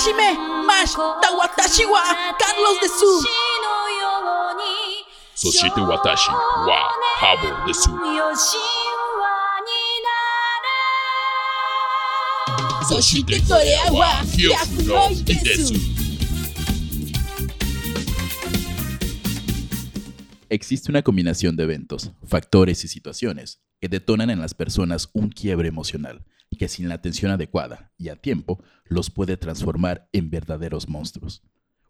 Mash Carlos de Habo de Existe una combinación de eventos, factores y situaciones que detonan en las personas un quiebre emocional que sin la atención adecuada y a tiempo los puede transformar en verdaderos monstruos.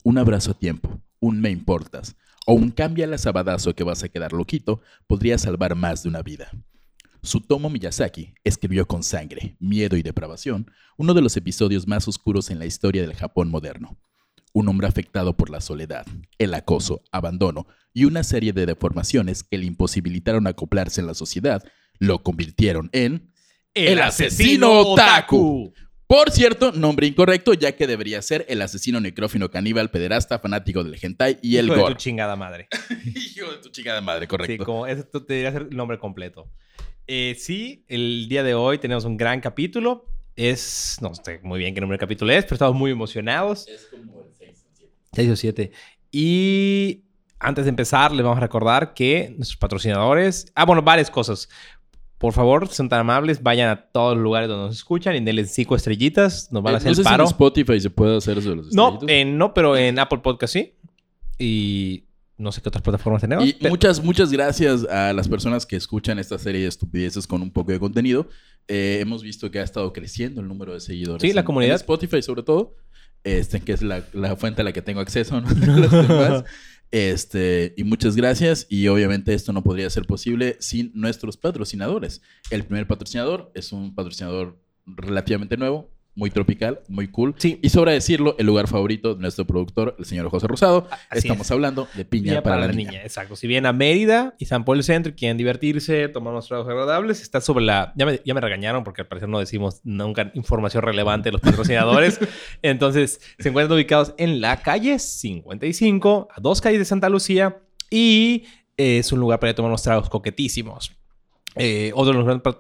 Un abrazo a tiempo, un me importas o un cambia la sabadazo que vas a quedar loquito podría salvar más de una vida. Sutomo Miyazaki escribió con sangre, miedo y depravación uno de los episodios más oscuros en la historia del Japón moderno. Un hombre afectado por la soledad, el acoso, abandono y una serie de deformaciones que le imposibilitaron acoplarse en la sociedad, lo convirtieron en El asesino otaku. Por cierto, nombre incorrecto, ya que debería ser el asesino necrófino caníbal, pederasta, fanático del hentai y el Hijo de gore. tu chingada madre. Hijo de tu chingada madre, Sí, correcto. como ese tú- debería ser el nombre completo. Eh, sí, el día de hoy tenemos un gran capítulo. Es, no sé muy bien qué número de capítulo es, pero estamos muy emocionados. Es como el 6 o 7. 6 o 7. Y antes de empezar, les vamos a recordar que nuestros patrocinadores. Ah, bueno, varias cosas. Por favor, son tan amables, vayan a todos los lugares donde nos escuchan y denle cinco estrellitas. Nos van a hacer Eh, no sé el si en paro. Spotify se puede hacer eso de los no, en- no, pero en Apple Podcast sí. Y no sé qué otras plataformas tenemos. Y pero- muchas, muchas gracias a las personas que escuchan esta serie de estupideces con un poco de contenido. Eh, hemos visto que ha estado creciendo el número de seguidores. Sí, la en- comunidad. en Spotify, sobre todo. Este, que es la, la fuente a la que tengo acceso, ¿no? Los demás. Este, y muchas gracias. Y obviamente esto no podría ser posible sin nuestros patrocinadores. El primer patrocinador es un patrocinador relativamente nuevo, muy tropical, muy cool. Sí. Y sobre decirlo, el lugar favorito de nuestro productor, el señor José Rosado. Así Estamos es. hablando de piña, Piña para, la niña. Exacto. Si vienen a Mérida y San Pablo Centro y quieren divertirse, tomar unos tragos agradables, está sobre la... Ya me, ya me regañaron porque al parecer no decimos nunca información relevante de los patrocinadores. Entonces, se encuentran ubicados en la calle 55, a dos calles de Santa Lucía y eh, es un lugar para tomar unos tragos coquetísimos. Eh, otro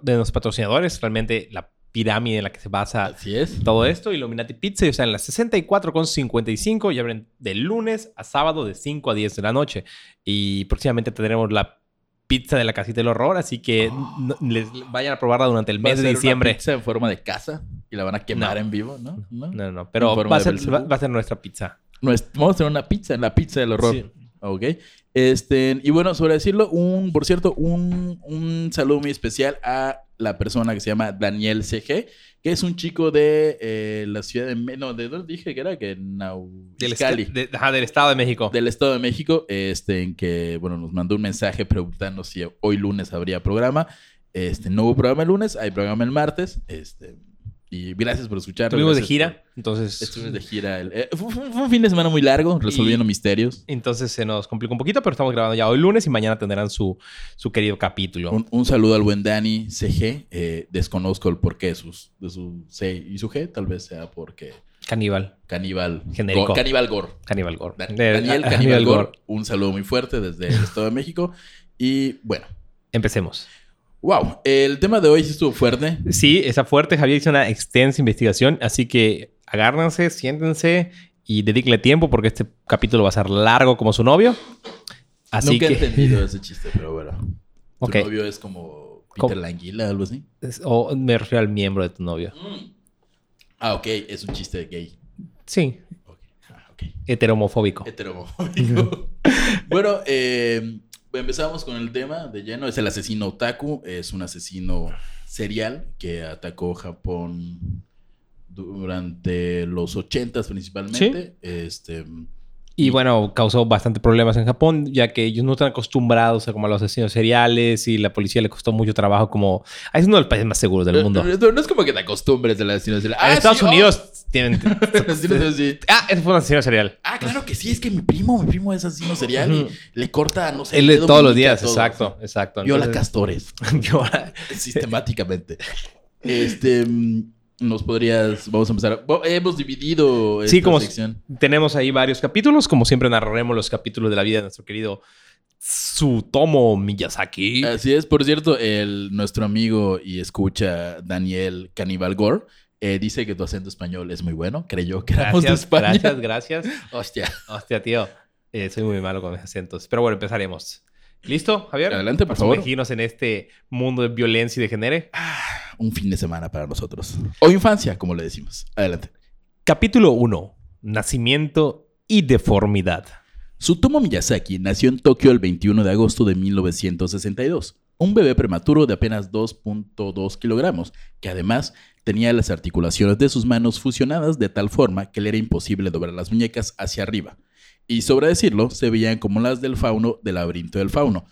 de los patrocinadores, realmente la pirámide en la que se basa Así es. todo esto. Illuminati Pizza, y, o sea, en las 64 con 55 y abren de lunes a sábado de 5 a 10 de la noche. Y próximamente tendremos la pizza de la casita del horror, así que no- les vayan a probarla durante el Va a mes de ser una diciembre. pizza en forma de casa y la van a quemar No. en vivo, ¿no? ¿No? No, no, pero va a, ser, Belzebú. va, va a ser nuestra pizza. Vamos a tener una pizza en la pizza del horror. Sí. Ok. Este, y bueno, sobre decirlo, un, por cierto, un, un saludo muy especial a la persona que se llama Daniel CG, que es un chico de eh, la ciudad de... No, ¿de dónde dije que era? Que Del, Naucali. esta- de- ajá, del Estado de México. del Estado de México, este, en que, bueno, nos mandó un mensaje preguntando si hoy lunes habría programa. Este, no hubo programa el lunes, hay programa el martes. Este, y gracias por escuchar. Estuvimos de gira, por- entonces... Estuvimos de gira. el- eh, fue, un fin de semana muy largo, resolviendo Y- misterios. Entonces se nos complicó un poquito, pero estamos grabando ya hoy lunes y mañana tendrán su, su querido capítulo. Un, un saludo al buen Dani CG. eh, desconozco el porqué de, sus, de su C y su G. Tal vez sea porque Caníbal. Caníbal. Genérico. Go- Caníbal Gore. Caníbal Gore. Da- Daniel Caníbal. Gore. Un saludo muy fuerte desde el Estado de México. Y bueno, Empecemos. Wow. El tema de hoy sí estuvo fuerte. Sí, está fuerte. Javier hizo una extensa investigación, así que agárrense, siéntense y dedíquenle tiempo porque este capítulo va a ser largo como su novio. Así Nunca que... he entendido ese chiste, pero bueno. Tu novio es como Peter ¿Cómo? Languila, algo así. Es- O me refiero al miembro de tu novio. Ah, ok. Es un chiste gay. Sí, Ok. Ah, ok. heteromofóbico. Heteromofóbico. bueno, eh, empezamos con el tema de lleno. Es el asesino otaku. Es un asesino serial que atacó Japón durante los ochentas principalmente. Este, Y bueno, causó bastante problemas en Japón, ya que ellos no están acostumbrados a como a los asesinos seriales y la policía le costó mucho trabajo como... Ah, Es uno de los países más seguros del mundo. No, no- no es como que te acostumbres del asesino serial. en Estados sí, oh. Tienen... Ah, fue un asesino serial. Ah, claro que sí, es que mi primo, mi primo es asesino serial y le corta, no sé. Él todos los días, todos. exacto, exacto. Viola Entonces- castores. Viola- sistemáticamente. Este, mm, nos podrías, vamos a empezar. Hemos dividido esta Sí, como sección. tenemos ahí varios capítulos. Como siempre narraremos los capítulos de la vida de nuestro querido Tsutomo Miyazaki. Así es, por cierto, el, nuestro amigo y escucha Daniel Cannibal Gore Eh, dice que tu acento español es muy bueno. Creyó que éramos de Gracias, España. gracias, gracias. Hostia. Hostia, tío. Eh, soy muy malo con mis acentos. Pero bueno, empezaremos. ¿Listo, Javier? Adelante, por favor. sumergirnos en este mundo de violencia y de género. Un fin de semana para nosotros. O infancia, como le decimos. Adelante. Capítulo 1. Nacimiento y deformidad. Tsutomu Miyazaki nació en Tokio el 21 de agosto de 1962. Un bebé prematuro de apenas 2.2 kilogramos, que además tenía las articulaciones de sus manos fusionadas de tal forma que le era imposible doblar las muñecas hacia arriba. Y sobre decirlo, se veían como las del fauno del laberinto del fauno.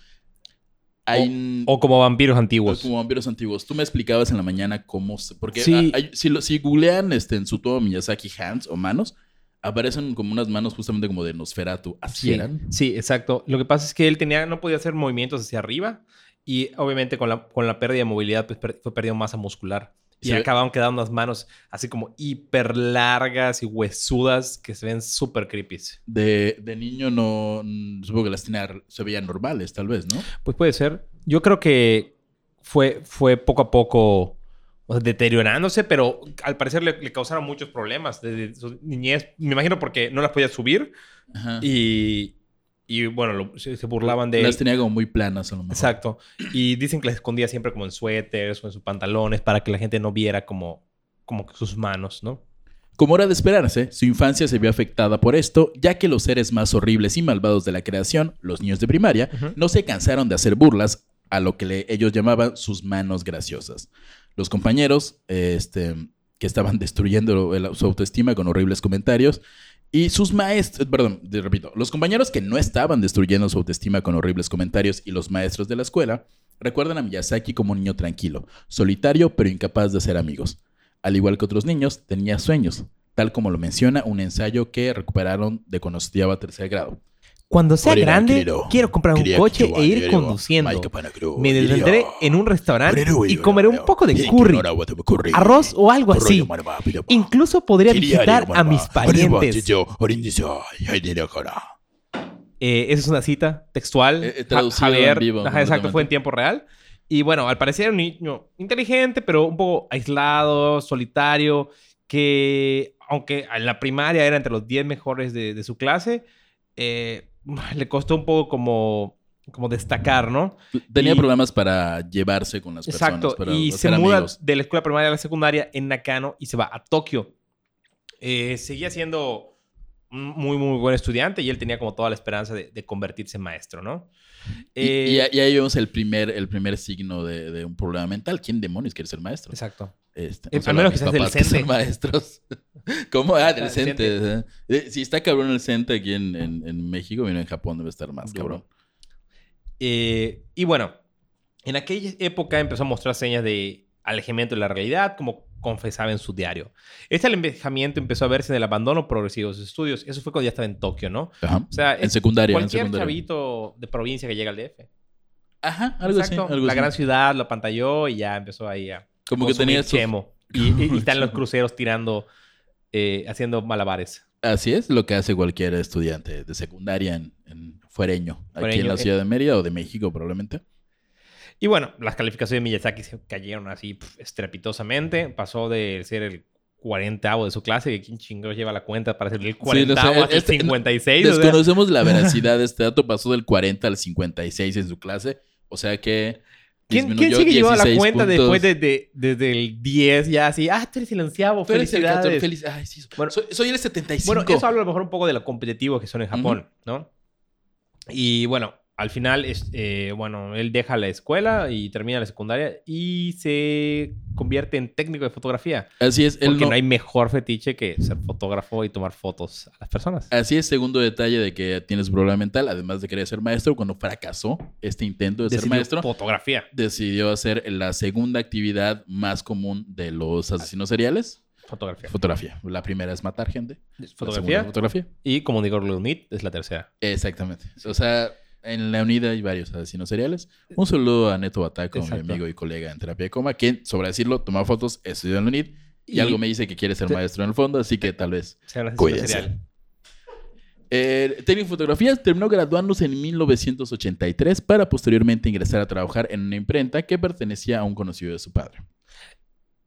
Hay, O como vampiros antiguos. como vampiros antiguos. Tú me explicabas en la mañana cómo se... Porque Sí. hay- si, lo- si googlean este, en Tsutomu Miyazaki hands o manos, aparecen como unas manos justamente como de Nosferatu. Así Sí, eran. sí, exacto. Lo que pasa es que él tenía, no podía hacer movimientos hacia arriba y obviamente con la, con la pérdida de movilidad pues, per- fue perdiendo masa muscular. Y acabaron quedando unas manos así como hiper largas y huesudas que se ven súper creepy. De, de niño no... mm, Supongo que las tenía... Se veían normales, tal vez, ¿no? Pues puede ser. Yo creo que fue, fue poco a poco o sea, deteriorándose, pero al parecer le, le causaron muchos problemas desde su niñez. Me imagino porque no las podía subir Ajá. y, y bueno, lo- se, se burlaban de él. Las tenía como muy planas a lo mejor. Exacto. Y dicen que las escondía siempre como en suéteres o en sus pantalones para que la gente no viera como, como sus manos, ¿no? Como era de esperarse, su infancia se vio afectada por esto, ya que los seres más horribles y malvados de la creación, los niños de primaria, no se cansaron de hacer burlas a lo que le- ellos llamaban sus manos graciosas. Los compañeros este, que estaban destruyendo el- su autoestima con horribles comentarios y sus maestros, perdón, repito, los compañeros que no estaban destruyendo su autoestima con horribles comentarios y los maestros de la escuela recuerdan a Miyazaki como un niño tranquilo, solitario pero incapaz de hacer amigos. Al igual que otros niños, tenía sueños, tal como lo menciona un ensayo que recuperaron de cuando estudiaba tercer grado. Cuando sea Orera, grande, querido. quiero comprar un Quería coche e ir conduciendo. Me detendré en un restaurante y comeré un poco de curry, arroz o algo así. Incluso podría visitar a mis parientes. Eh, esa es una cita textual. Eh, Ja- traducido en Javier, vivo, ajá, exacto, fue en tiempo real. Y bueno, al parecer era un niño inteligente, pero un poco aislado, solitario, que aunque en la primaria era entre los 10 mejores de, de su clase, eh, le costó un poco como, como destacar, ¿no? Tenía Y- problemas para llevarse con las personas. Exacto. para Y se muda amigos. de la escuela primaria a la secundaria en Nakano y se va a Tokio. Eh, seguía siendo un muy, muy buen estudiante y él tenía como toda la esperanza de, de convertirse en maestro, ¿no? Y, Eh, y ahí- y ahí vemos el primer, el primer signo de, de un problema mental. ¿Quién demonios quiere ser maestro? Exacto. Este, Eh, al menos que seas del son CENTE. maestros. ¿Cómo? Ah, del CENTE. ¿eh? Eh, Si está cabrón el CENTE aquí en, en, en México, vino en Japón debe estar más cabrón. Eh, y bueno, en aquella época empezó a mostrar señas de alejamiento de la realidad, como confesaba en su diario. Este alejamiento empezó a verse en el abandono progresivo de sus estudios. Eso fue cuando ya estaba en Tokio, ¿no? Ajá. O sea, En secundaria. en cualquier secundaria. chavito de provincia que llega al DF. Ajá, algo Exacto. así. Algo la así. gran ciudad lo pantalló y ya empezó ahí a Como que tenía estos- chemo. Y, y- y están los cruceros tirando, eh, haciendo malabares. Así es lo que hace cualquier estudiante de secundaria en, en Fuereño, aquí en Fuereño, la eh. ciudad de Mérida o de México probablemente. Y bueno, las calificaciones de Miyazaki se cayeron así pf, estrepitosamente. Pasó de ser el 40 de su clase, que quién chingados lleva la cuenta para ser el 40 no sé, hasta el este- 56. o sea, Desconocemos la veracidad de este dato, pasó del 40 al 56 en su clase, o sea que ¿Quién, quién sigue llevando la 16 cuenta puntos. después de, de- desde el 10 ya así? Ah, tú eres el onceavo, Tú eres el felicidades. 14, feliz- Ay, sí, Bueno, soy, soy el 75. Bueno, eso habla a lo mejor un poco de lo competitivos que son en Japón, ¿no? Y bueno, al final, es, eh, bueno, él deja la escuela y termina la secundaria y se convierte en técnico de fotografía. Así es, él Porque no- no... hay mejor fetiche que ser fotógrafo y tomar fotos a las personas. Así es, segundo detalle de que tienes un problema mental, además de querer ser maestro, cuando fracasó este intento de ser maestro, Fotografía. decidió hacer la segunda actividad más común de los asesinos seriales, Fotografía. fotografía. La primera es matar gente. la segunda Fotografía. es fotografía. Y como digo, Leonid es la tercera. Exactamente. O sea, en la unidad hay varios asesinos seriales. Un saludo a Neto Bataco, mi amigo y colega en terapia de coma, quien, sobre decirlo, toma fotos, estudió en la UNID y, Y- algo me dice que quiere ser Te- maestro en el fondo, así que tal vez. Sea un asesino serial. Eh, técnico en fotografías terminó graduándose en 1983 para posteriormente ingresar a trabajar en una imprenta que pertenecía a un conocido de su padre.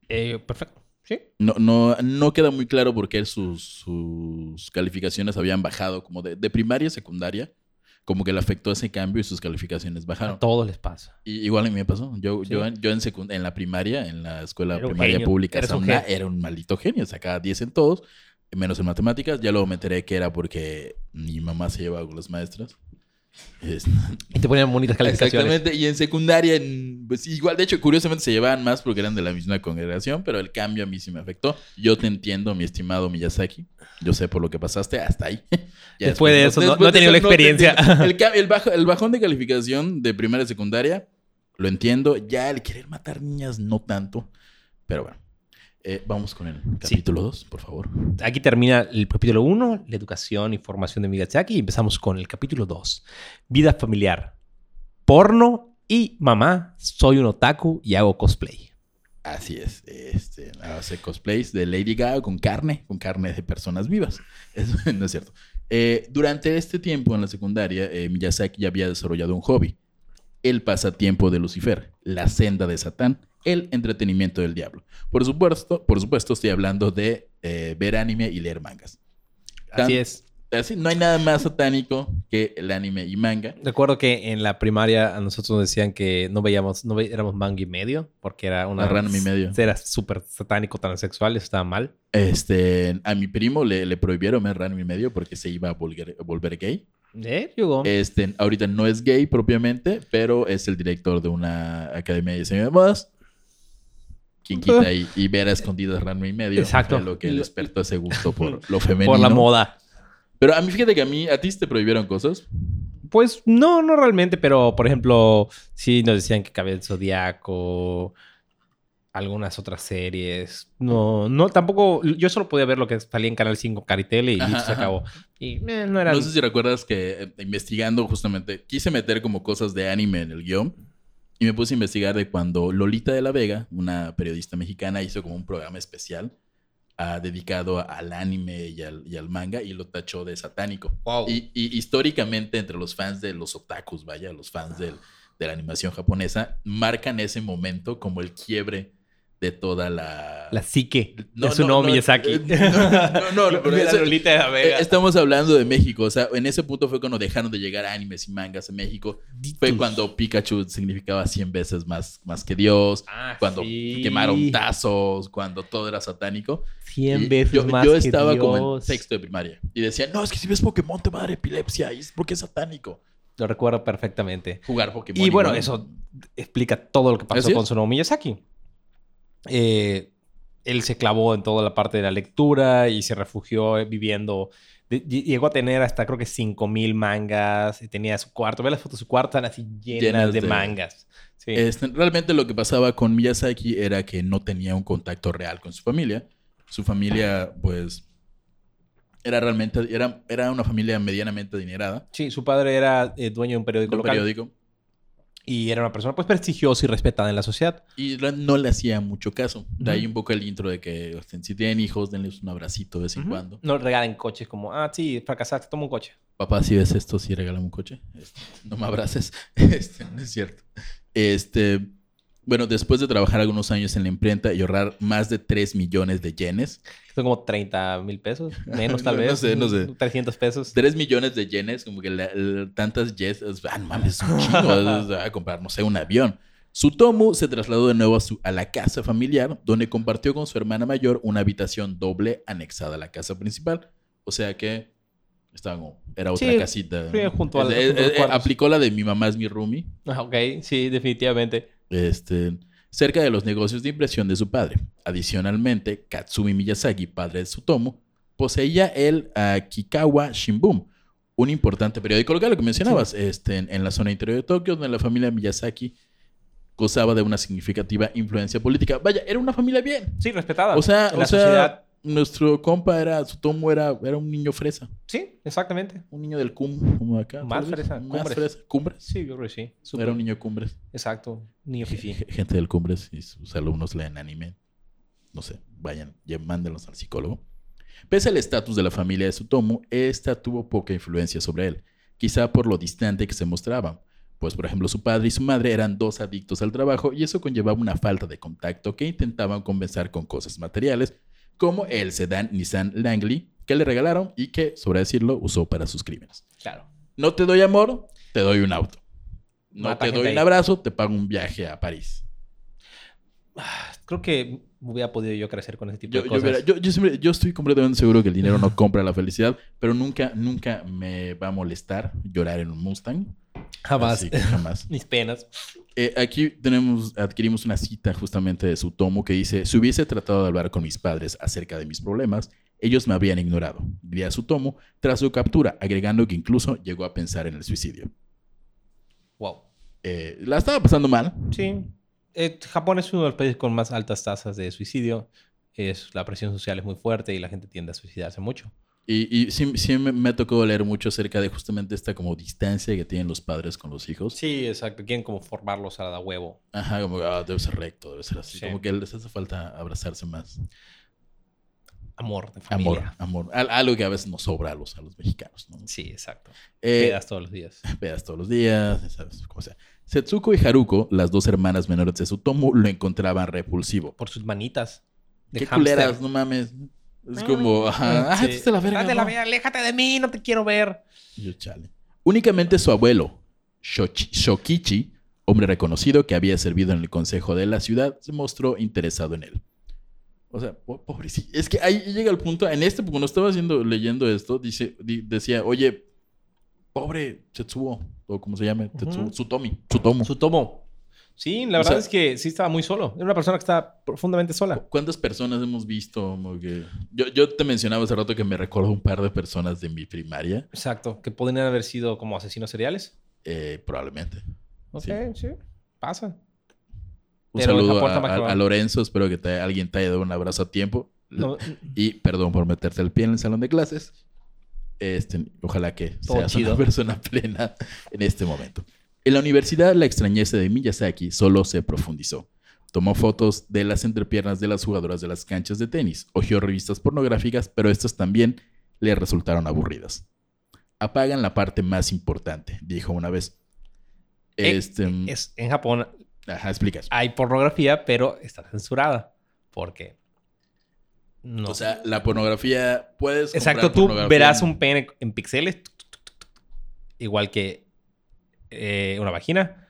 Eh, perfecto. Sí. No, no, no queda muy claro por qué sus, sus calificaciones habían bajado como de, de primaria a secundaria. Como que le afectó ese cambio y sus calificaciones A bajaron. todos les pasa. Y igual a mí me pasó. Yo, Sí. yo, en- yo en, secund- en la primaria, en la escuela Era primaria genio. pública, un era un maldito genio. Sacaba 10 en todos, menos en matemáticas. Ya luego me enteré que era porque mi mamá se llevaba con las maestras. Es- Y te ponían bonitas calificaciones. Exactamente. Y en secundaria, en- pues igual, de hecho, curiosamente se llevaban más porque eran de la misma congregación, pero el cambio a mí sí me afectó. Yo te entiendo, mi estimado Miyazaki. Yo sé por lo que pasaste hasta ahí. Ya Después de eso, no- no he tenido la experiencia. el, bajo- el bajón de calificación de primaria y secundaria, lo entiendo. Ya el querer matar niñas, no tanto. Pero bueno. Eh, vamos con el capítulo 2, por favor. Aquí termina el capítulo 1, la educación y formación de Miyazaki, y empezamos con el capítulo 2, vida familiar, porno y mamá, soy un otaku y hago cosplay. Así es. Este, hace cosplays de Lady Gaga con carne, con carne de personas vivas. Eso no es cierto. Eh, durante este tiempo en la secundaria, eh, Miyazaki ya había desarrollado un hobby. El pasatiempo de Lucifer, la senda de Satán, el entretenimiento del diablo. Por supuesto, por supuesto estoy hablando de eh, ver anime y leer mangas. Así es. Así, no hay nada más satánico que el anime y manga. Recuerdo que en la primaria a nosotros nos decían que no veíamos, no ve- éramos manga y medio, porque era una... Ranma y medio. Era súper satánico, transexual, estaba mal. Este, a mi primo le, le prohibieron ver anime y medio porque se iba a volver, a volver gay. ¿Eh? Llegó. Este, ahorita no es gay propiamente, pero es el director de una academia de diseño de modas. Quien quita y, y ver a escondidas Ranma y medio. Exacto. Fue lo que despertó ese gusto por lo femenino. Por la moda. Pero a mí, fíjate que a mí, a ti te prohibieron cosas. Pues no, no realmente, pero por ejemplo, sí nos decían que cabía el Zodíaco, algunas otras series. No, no, tampoco. Yo solo podía ver lo que salía en Canal 5 Caritele y Ajá, se acabó. Y eh, no era. No sé si recuerdas que eh, investigando justamente, quise meter como cosas de anime en el guion. Y me puse a investigar de cuando Lolita de la Vega, una periodista mexicana, hizo como un programa especial ah, dedicado al anime y al, y al manga y lo tachó de satánico. Wow. Y, y históricamente entre los fans de los otakus, vaya, los fans del- de la animación japonesa, marcan ese momento como el quiebre de toda la... La psique No, de su no, no, Miyazaki. eh, no, no, no, pero la Lolita de la Vega. eh, Estamos hablando de México, o sea, en ese punto fue cuando dejaron de llegar animes y mangas en México. Fue cuando Pikachu significaba 100 veces más, más que Dios, Ah, cuando sí. quemaron tazos, cuando todo era satánico. 100 Y veces yo, más yo que estaba como en sexto de primaria y decían, no, es que si ves Pokémon te va a dar epilepsia y es porque es satánico. Lo recuerdo perfectamente. Jugar Pokémon. Y bueno, igual. eso explica todo lo que pasó es. con Sonobu Miyazaki. Eh, él se clavó en toda la parte de la lectura y se refugió eh, viviendo. de- llegó a tener hasta creo que 5000 mangas. y tenía su cuarto. Ve las fotos de su cuarto, están así llenas, Llenas de, de- mangas. Sí. Este, realmente lo que pasaba con Miyazaki era que no tenía un contacto real con su familia. Su familia, pues, era realmente, era, era una familia medianamente adinerada. Sí, su padre era eh, dueño de un periódico de un local. periódico. Y era una persona pues prestigiosa y respetada en la sociedad. Y no le hacía mucho caso. De ahí un poco el intro de que si tienen hijos, denles un abracito de vez en cuando. No regalen coches como, ah, sí, fracasaste, toma un coche. Papá, si ves esto, sí regálame un coche. Este, no me abraces. Este, no es cierto. Este, bueno, después de trabajar algunos años en la imprenta y ahorrar más de 3 millones de yenes, Son como 30 mil pesos, menos tal No- no vez. sé, no sé. 300 pesos. 3 millones de yenes, como que la- la- tantas yes, es- ah, no mames, es un chingo, a comprar, no sé, un avión. Sutomu se trasladó de nuevo a, su- a la casa familiar, donde compartió con su hermana mayor una habitación doble anexada a la casa principal. O sea que estaba como- era otra Sí, casita. sí, junto a la- junto eh, aplicó la de mi mamá es mi roomie. Ah, Ok, sí, definitivamente. Este, cerca de los negocios de impresión de su padre. Adicionalmente, Katsumi Miyazaki, padre de Sutomu, poseía el ah, Kikawa Shimbun, un importante periódico local, lo que mencionabas, este, en, en la zona interior de Tokio, donde la familia Miyazaki gozaba de una significativa influencia política. Vaya, era una familia bien. Sí, respetada. O sea, en o la sea sociedad. Nuestro compa era, Sutomu era, era un niño fresa, Sí, exactamente. un niño del cum, como acá. Más fresa, Más Cumbres. fresa. Cumbres. Sí, yo creo que sí. Era un niño cumbres. Exacto. Niño fifi. Gente del Cumbres y sus alumnos leen anime. No sé, vayan, ya mándenlos al psicólogo. Pese al estatus de la familia de Sutomu, esta tuvo poca influencia sobre él, quizá por lo distante que se mostraba. pues por ejemplo su padre y su madre eran dos adictos al trabajo y eso conllevaba una falta de contacto que intentaban compensar con cosas materiales, como el sedán Nissan Langley que le regalaron y que, sobre decirlo, usó para sus crímenes. Claro. No te doy amor, te doy un auto. No Mata te doy ahí. un abrazo, te pago un viaje a París. Ah, Creo que hubiera podido yo crecer con ese tipo Yo, de yo cosas. hubiera- yo- yo siempre- yo estoy completamente seguro que el dinero no compra la felicidad, pero nunca, nunca me va a molestar llorar en un Mustang. Jamás. Que jamás. Mis penas. Eh, aquí tenemos, adquirimos una cita justamente de su tomo que dice, si hubiese tratado de hablar con mis padres acerca de mis problemas, ellos me habrían ignorado, diría su tomo, tras su captura, agregando que incluso llegó a pensar en el suicidio. Wow. Eh, la estaba pasando mal. Sí. Eh, Japón es uno de los países con más altas tasas de suicidio. Es, la presión social es muy fuerte y la gente tiende a suicidarse mucho. Y, y sí, sí me, me ha tocado leer mucho acerca de justamente esta como distancia que tienen los padres con los hijos. Sí, exacto. Quieren como formarlos a la huevo. Ajá, como ah, debe ser recto, debe ser así. Sí. Como que les hace falta abrazarse más. Amor de Amor, familia. amor. Al- algo que a veces nos sobra a los, a los mexicanos, ¿no? Sí, exacto. Eh, Pedas todos los días. pedas todos los días, ¿sabes? Como sea. Setsuko y Haruko, las dos hermanas menores de Sutomo, lo encontraban repulsivo. Por sus manitas. De Qué culeras, no mames. Es como, ajá, ah, Sí. estás de la verga. Date la verga, aléjate de mí, no te quiero ver. Yo, chale. Únicamente su abuelo, Shokichi, hombre reconocido que había servido en el consejo de la ciudad, se mostró interesado en él. O sea, po- pobrecito. Es que ahí llega el punto, en este, cuando estaba haciendo, leyendo esto, dice, di- decía, oye, pobre Setsuo, o como se llame, Tetsuo, Ujú. Tsutomi, Tsutomo. Su tomo. Sí, la O verdad sea- es que sí estaba muy solo. Era una persona que estaba profundamente sola. ¿Cuántas personas hemos visto? que- Yo, yo te mencionaba hace rato que me recuerdo un par de personas de mi primaria, Exacto. Que podrían haber sido como asesinos seriales. eh, probablemente. Ok, Sí. sí. Pasa. Un Pero saludo a, Lorenzo, espero que te- alguien te haya dado un abrazo a tiempo. No, Y perdón por meterte el pie en el salón de clases. Este, ojalá que Todo seas chido. una persona plena en este momento. En la universidad, la extrañeza de Miyazaki solo se profundizó. Tomó fotos de las entrepiernas de las jugadoras de las canchas de tenis, hojeó revistas pornográficas, pero estas también le resultaron aburridas. Apagan la parte más importante, dijo una vez. Eh, Este, es, en Japón ajá, explicas. hay pornografía, pero está censurada. Porque. No. O sea, la pornografía puedes. Exacto, tú verás un pene en tuc, igual que eh, una vagina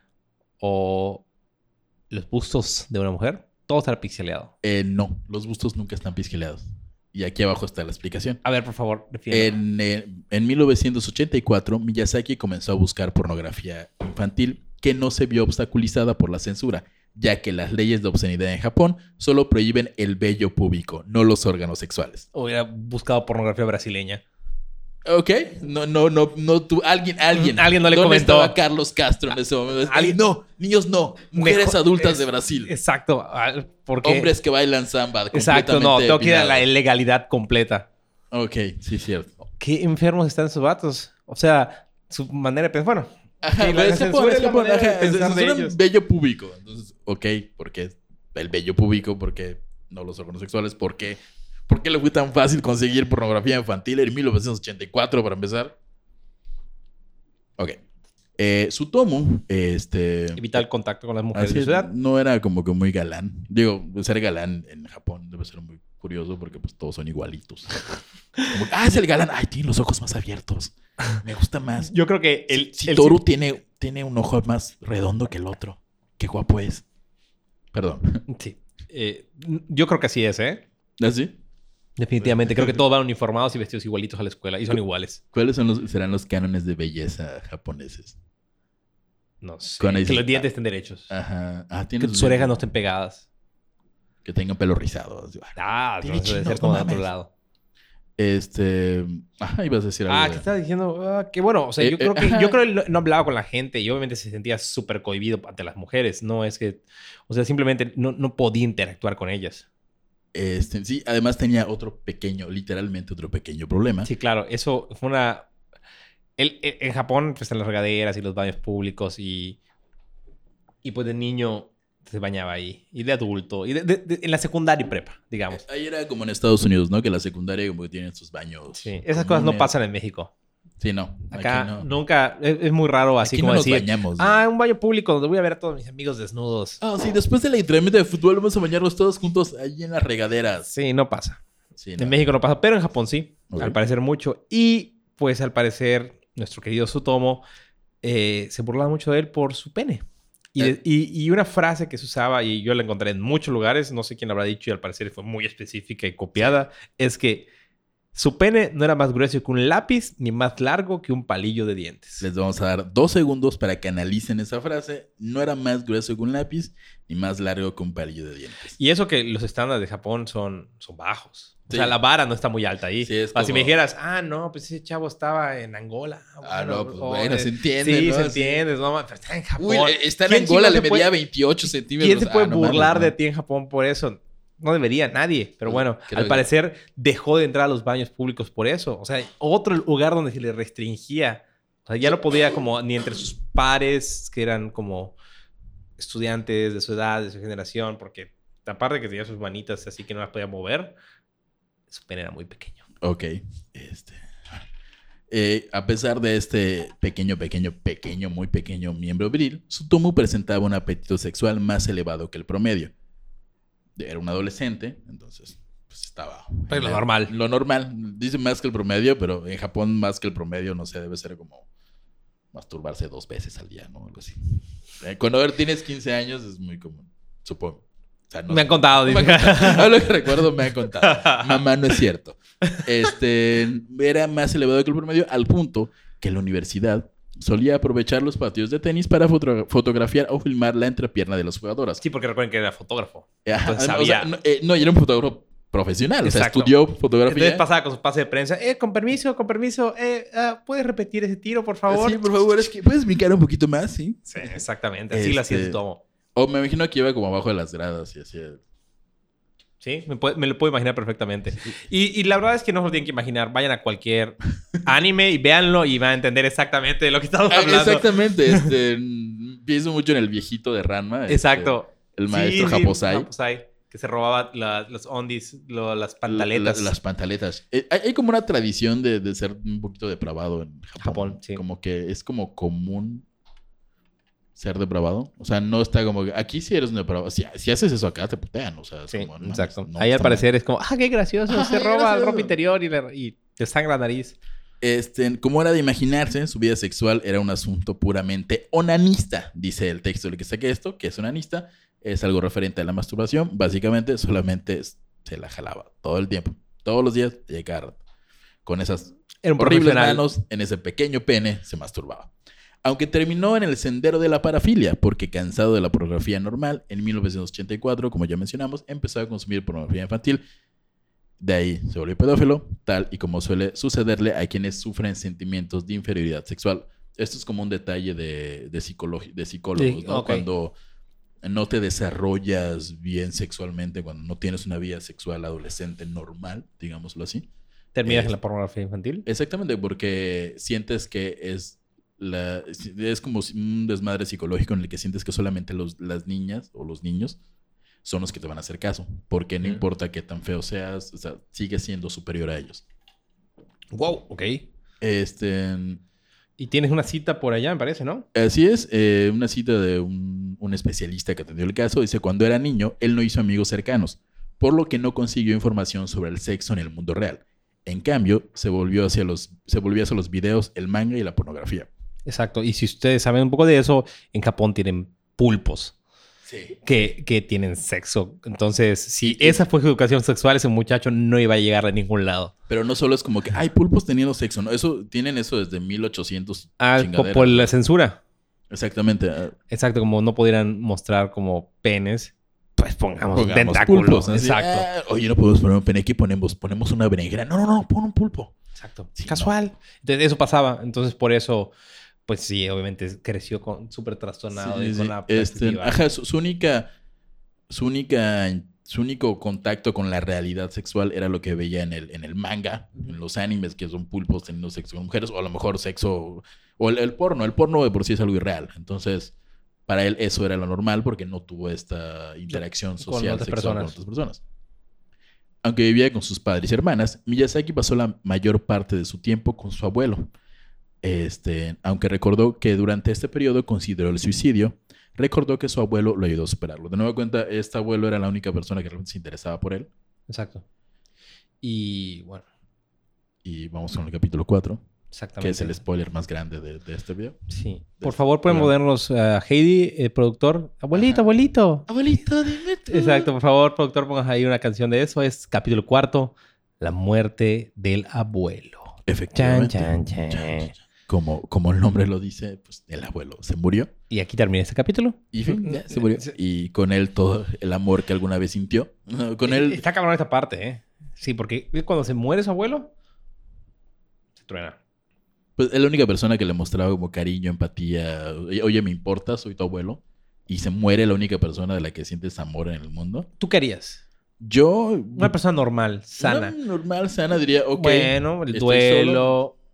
o los bustos de una mujer. Todo está pixeleado. Eh, no, los bustos nunca están pixeleados. Y aquí abajo está la explicación. A ver, por favor. En, eh, en 1984, Miyazaki comenzó a buscar pornografía infantil que no se vio obstaculizada por la censura, ya que las leyes de obscenidad en Japón solo prohíben el vello púbico, no los órganos sexuales. Hubiera buscado pornografía brasileña. ¿Ok? No, no, no, no, tú, alguien, alguien. Alguien no le ¿Dónde comentó. estaba Carlos Castro en ese momento? alguien- no, niños no, mujeres Mejor- adultas es- de Brasil, Exacto. ah, Porque... hombres que bailan samba. Exacto, no. Tengo que ir a la ilegalidad completa. Ok, sí, cierto. Qué enfermos están esos vatos. O sea, su manera de pensar. Bueno, Ajá, Sí, la pues, censura es la manera de pensar ellos. bello público. Entonces, ok, porque el bello público, porque no los órganos sexuales, ¿por qué? ¿Por qué le fue tan fácil conseguir pornografía infantil en 1984 para empezar? Ok. Eh, Sutomo, este... evitar el contacto con las mujeres así de no era como que muy galán. Digo, ser galán en Japón debe ser muy curioso porque pues todos son igualitos. Como ah, es el galán. Ay, tiene los ojos más abiertos. Me gusta más. Yo creo que el, Si el- Toru tiene, tiene un ojo más redondo que el otro. Qué guapo es. Perdón. Sí. Eh, yo creo que así es, ¿eh? ¿Así? Definitivamente. Creo que todos van uniformados y vestidos igualitos a la escuela. Y son iguales. ¿Cuáles son los, serán los cánones de belleza japoneses? No sé. Que los dientes estén derechos. Ajá. Ah, que tus sus- orejas no estén pegadas. Que tengan pelo rizado. Ah, Tiene no, debe chinos, ser como de otro lado. Este. Ajá, ibas a decir algo. Ah, de- ¿qué estás diciendo? Ah, que bueno, o sea, Eh, yo creo eh, que ajá. yo creo que no- no hablaba con la gente y obviamente se sentía súper cohibido ante las mujeres. No es que, o sea, simplemente no, no podía interactuar con ellas. Este, sí, además tenía otro pequeño, literalmente otro pequeño problema. Sí, claro, eso fue una. el- el- en Japón, pues están las regaderas y los baños públicos y. Y pues de niño se bañaba ahí. Y de adulto. Y de- de- de- en la secundaria y prepa, digamos. Ahí era como en Estados Unidos, ¿no? Que la secundaria como que tienen sus baños. Sí, esas cosas no pasan en México. Sí, no. Acá no. nunca, es, es muy raro así Aquí como no nos decir, bañamos. ah, un baño público donde voy a ver a todos mis amigos desnudos. Ah, sí, después del entrenamiento de fútbol vamos a bañarnos todos juntos allí en las regaderas. Sí, no pasa. Sí. En México no pasa, pero en Japón sí, al parecer mucho. Y pues al parecer nuestro querido Sutomo eh, se burlaba mucho de él por su pene. Y, Eh. y- y una frase que se usaba, y yo la encontré en muchos lugares, no sé quién la habrá dicho y al parecer fue muy específica y copiada, es que su pene no era más grueso que un lápiz ni más largo que un palillo de dientes. Les vamos a dar dos segundos para que analicen esa frase. No era más grueso que un lápiz ni más largo que un palillo de dientes. Y eso que los estándares de Japón son, son bajos. O sea, la vara no está muy alta ahí. Sí, es Si me dijeras, ah, no, pues ese chavo estaba en Angola. Ah, no, pues bueno, en- se entiende, Sí, ¿no? se Sí. entiende. No, pero está en Japón. Uy, está en ¿Quién Angola, le puede- medía 28 centímetros. ¿Quién se puede Ah, no burlar de ti en Japón por eso? No debería nadie. Pero bueno, creo al que- parecer dejó de entrar a los baños públicos por eso. O sea, otro lugar donde se le restringía. O sea, ya no podía como ni entre sus pares, que eran como estudiantes de su edad, de su generación, porque aparte de que tenía sus manitas así que no las podía mover, su pene era muy pequeño. Ok. Este. eh, a pesar de este pequeño, pequeño, pequeño, muy pequeño miembro viril, Sutomu presentaba un apetito sexual más elevado que el promedio. Era un adolescente, entonces pues estaba... Lo normal. Lo normal. Dice más que el promedio, pero en Japón más que el promedio, no sé, debe ser como masturbarse dos veces al día, ¿no? Algo así. Eh, Cuando tienes 15 años es muy común, supongo. O sea, no Me han contado, No me dice. han contado. A lo que recuerdo me han contado. Mamá, no es cierto. Este, era más elevado que el promedio al punto que la universidad solía aprovechar los partidos de tenis para foto- fotografiar o filmar la entrepierna de las jugadoras. Sí, porque recuerden que era fotógrafo. O sea, no, eh, no, era un fotógrafo profesional, o sea, estudió fotografía. Entonces pasaba con su pase de prensa. Eh, con permiso, con permiso. Eh, ah, ¿Puedes repetir ese tiro, por favor? Sí, por favor, es que puedes brincar un poquito más, ¿sí? Sí, exactamente. Así lo hacía Este- su tomo. O me imagino que iba como abajo de las gradas y así. Sí, me, puede- me lo puedo imaginar perfectamente. Y, y la verdad es que no se lo tienen que imaginar. Vayan a cualquier anime y véanlo y van a entender exactamente de lo que estamos Ah, hablando. exactamente, este, pienso mucho en el viejito de Ranma. este, Exacto. el maestro sí, Japosai. Japosai, que se robaba la- los ondis, lo- las pantaletas. La- las pantaletas. Eh, hay, hay como una tradición de, de ser un poquito depravado en Japón. Japón, sí. Como que es como común ser depravado. O sea, no está como que aquí si eres un depravado. Si, si haces eso acá, te putean. O sea, es Sí, como, no mames, exacto. no, Ahí al mal. parecer es como, ah, qué gracioso, se qué roba gracioso. ropa interior y, le- y te sangra la nariz. Este, como era de imaginarse, su vida sexual era un asunto puramente onanista, dice el texto del que saqué esto, que es onanista, es algo referente a la masturbación, básicamente solamente se la jalaba todo el tiempo, todos los días, rato. Con esas horribles manos, en ese pequeño pene, se masturbaba. Aunque terminó en el sendero de la parafilia, porque cansado de la pornografía normal, en 1984, como ya mencionamos, empezó a consumir pornografía infantil. De ahí se volvió pedófilo, tal y como suele sucederle a quienes sufren sentimientos de inferioridad sexual. Esto es como un detalle de, de, de psicólogos, Sí, ¿no? Cuando no te desarrollas bien sexualmente, cuando no tienes una vida sexual adolescente normal, digámoslo así. Terminas Eh, en la pornografía infantil. Exactamente, porque sientes que es la es como un desmadre psicológico en el que sientes que solamente los, las niñas o los niños son los que te van a hacer caso, porque no Ujú. importa qué tan feo seas, o sea, sigues siendo superior a ellos. Wow, ok. Este, Y tienes una cita por allá, me parece, ¿no? así es, eh, una cita de un, un especialista que atendió el caso dice, cuando era niño, él no hizo amigos cercanos, por lo que no consiguió información sobre el sexo en el mundo real. En cambio, se volvió hacia los, se volvió hacia los videos, el manga y la pornografía. Exacto. Y si ustedes saben un poco de eso, en Japón tienen pulpos Sí. que, que tienen sexo. Entonces, si esa fue su educación sexual, ese muchacho no iba a llegar a ningún lado. Pero no solo es como que hay pulpos teniendo sexo, ¿no? Eso, tienen eso desde 1800. Ah, por ¿no? la censura. Exactamente. ah, Exacto, como no pudieran mostrar como penes, pues pongamos, pongamos tentáculo. pulpos, ¿no? Exacto. ah, oye, no podemos poner un pene aquí, ponemos, ponemos una berenjena. No, no, no, pon un pulpo. Exacto. Sí, Casual. Entonces, eso pasaba. Entonces, por eso, pues sí, obviamente creció con súper trastornado Sí, y con sí. la Este, ajá, su, su única. Su única. Su único contacto con la realidad sexual era lo que veía en el, en el manga, en los animes, que son pulpos teniendo sexo con mujeres, o a lo mejor sexo. O el, el porno. El porno de por sí es algo irreal. Entonces, para él eso era lo normal porque no tuvo esta interacción social sexual con otras personas. Aunque vivía con sus padres y hermanas, Miyazaki pasó la mayor parte de su tiempo con su abuelo. Este, aunque recordó que durante este periodo consideró el suicidio, recordó que su abuelo lo ayudó a superarlo. De nueva cuenta, este abuelo era la única persona que realmente se interesaba por él. Exacto. Y bueno, Y vamos con el capítulo 4, exactamente. que es el spoiler más grande de, de este video. Sí. Por favor, pueden ponernos a Heidi, el productor. Abuelito, Ajá. abuelito. Abuelito, dime tú. Exacto, por favor, productor, pongas ahí una canción de eso. Es capítulo cuarto, La muerte del abuelo. Efectivamente. Chan, chan, chan. Como, como el nombre lo dice, pues el abuelo se murió. Y aquí termina este capítulo. Y fin, ya, se murió. Y con él todo el amor que alguna vez sintió. Con él. Está cabrón esta parte, ¿eh? Sí, porque cuando se muere su abuelo, se truena. Pues es la única persona que le mostraba como cariño, empatía. Oye, me importa, soy tu abuelo. Y se muere la única persona de la que sientes amor en el mundo. ¿Tú qué harías? Yo. Una persona normal, sana. Una normal, sana, diría, ok. bueno, el estoy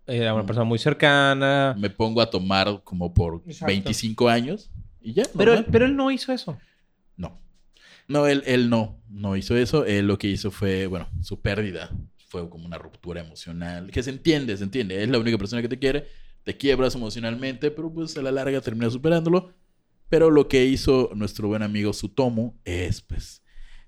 duelo, era una persona muy cercana. Me pongo a tomar como por Exacto. 25 años. Y ya. Pero, normal. pero él no hizo eso. No. No, él, él no. No hizo eso. Él lo que hizo fue, bueno, su pérdida. Fue como una ruptura emocional. Que se entiende, se entiende. Es la única persona que te quiere. Te quiebras emocionalmente, pero pues a la larga terminas superándolo. Pero lo que hizo nuestro buen amigo Sutomo es, pues,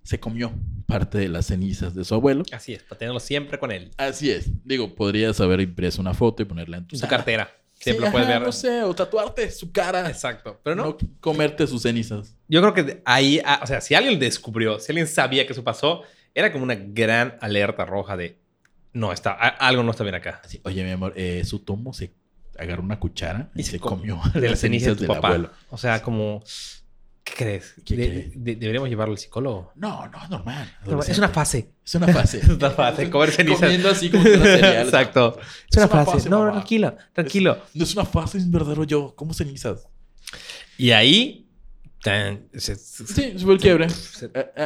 se comió parte de las cenizas de su abuelo. Así es, para tenerlo siempre con él. Así es. Digo, podrías haber impreso una foto y ponerla en tu, En tu sala. cartera. Sí, Siempre lo puedes ajá, ver. No sé, o tatuarte su cara. Exacto. Pero no, no comerte sus cenizas. Yo creo que ahí, ah, o sea, si alguien descubrió, si alguien sabía que eso pasó, era como una gran alerta roja de no está, algo no está bien acá. Así, Oye, mi amor, eh, su tomo se agarró una cuchara y, Y se, comió De las cenizas de tu del papá. abuelo. O sea, como, ¿qué crees? ¿Qué De- crees? de- deberíamos llevarlo al psicólogo. No, no, es normal. Es una fase. Es una fase. Es una fase. Comer cenizas. Comiendo así como fuera cereal. Exacto. Es Es una una fase. fase, No, mamá. tranquilo, tranquilo. No es una fase, es un verdadero yo. Como cenizas. Y ahí, tan- se- se- Sí, fue el quiebre.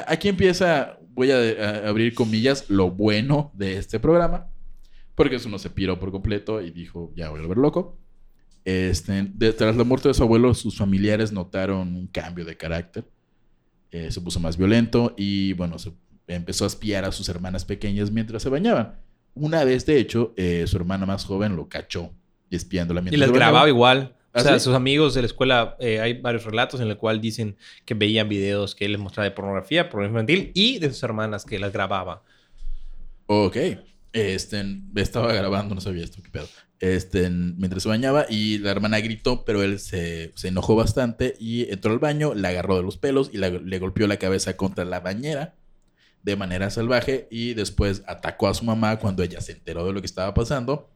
Aquí empieza, voy a, a abrir comillas, lo bueno de este programa. Porque eso no se piró por completo y dijo, ya voy a volver loco. Este, de- tras la muerte de su abuelo, sus familiares notaron un cambio de carácter. Eh, se puso más violento y, bueno, se empezó a espiar a sus hermanas pequeñas mientras se bañaban. Una vez, de hecho, eh, su hermana más joven lo cachó espiándola Y mientras les se bañaba. grababa igual. O ¿Ah, sea, sí? sus amigos de la escuela, eh, hay varios relatos en los cuales dicen que veían videos que él les mostraba de pornografía, pornografía infantil, y de sus hermanas que las grababa. Ok. Este, estaba grabando, no sabía esto, qué pedo. Este, mientras se bañaba y la hermana gritó, pero él se, enojó bastante y entró al baño, la agarró de los pelos y le golpeó la cabeza contra la bañera de manera salvaje y después atacó a su mamá cuando ella se enteró de lo que estaba pasando.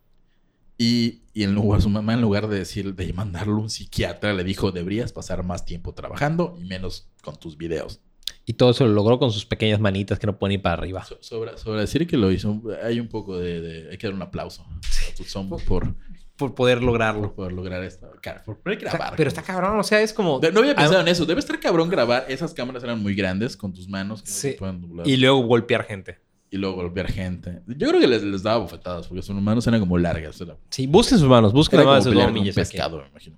Y, y en lugar, su mamá, en lugar de decir, de mandarlo a un psiquiatra, le dijo, deberías pasar más tiempo trabajando y menos con tus videos. Y todo eso lo logró con sus pequeñas manitas que no pueden ir para arriba. So- sobra, sobra decir que lo hizo, hay un poco de, de- hay que dar un aplauso a Tutson por, Por poder por lograrlo. poder lograr esto. Por poder O sea, grabar. pero está cabrón, o sea, es como... De- No había pensado en eso. Debe estar cabrón grabar. Esas cámaras eran muy grandes con tus manos. que no Sí. se pueden doblar. Y luego golpear gente. Y luego golpear gente. Yo creo que les, les daba bofetadas porque sus manos eran como largas. Era, Sí, busquen sus manos, busquen sus pelear con un aquí. pescado, me imagino.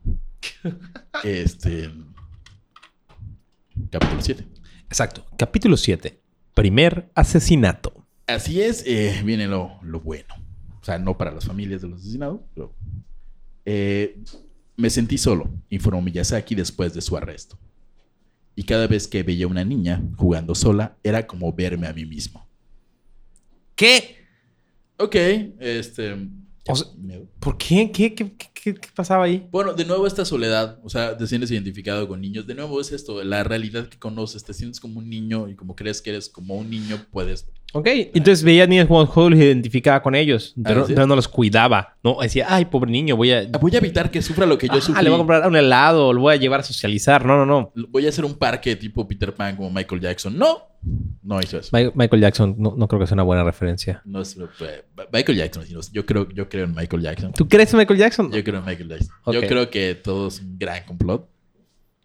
este. Capítulo 7. Exacto. Capítulo 7. Primer asesinato. Así es, eh, viene lo, lo bueno. O sea, no para las familias de los asesinados, pero. eh, me sentí solo, informó Miyazaki después de su arresto. Y cada vez que veía a una niña jugando sola, era como verme a mí mismo. ¿Qué? Ok, este. O sea- miedo. ¿Por qué? ¿Qué, qué, qué- qué- pasaba ahí? Bueno, de nuevo esta soledad, o sea, te sientes identificado con niños. De nuevo es esto, la realidad que conoces, te sientes como un niño y como crees que eres como un niño, puedes Ok, entonces veía niños jugando juegos y los identificaba con ellos, pero, es. pero no los cuidaba. No, decía, ay, pobre niño, voy a... Voy a evitar que sufra lo que yo sufrí. le voy a comprar un helado, lo voy a llevar a socializar. No, no, no. Voy a hacer un parque tipo Peter Pan como Michael Jackson. No, no hizo eso. Mi- Michael Jackson, no, no creo que sea una buena referencia. No es, eh, Michael Jackson. Yo creo, yo creo en Michael Jackson. ¿Tú crees en Michael Jackson? Yo creo en Michael Jackson. Yo creo que todo es un gran complot.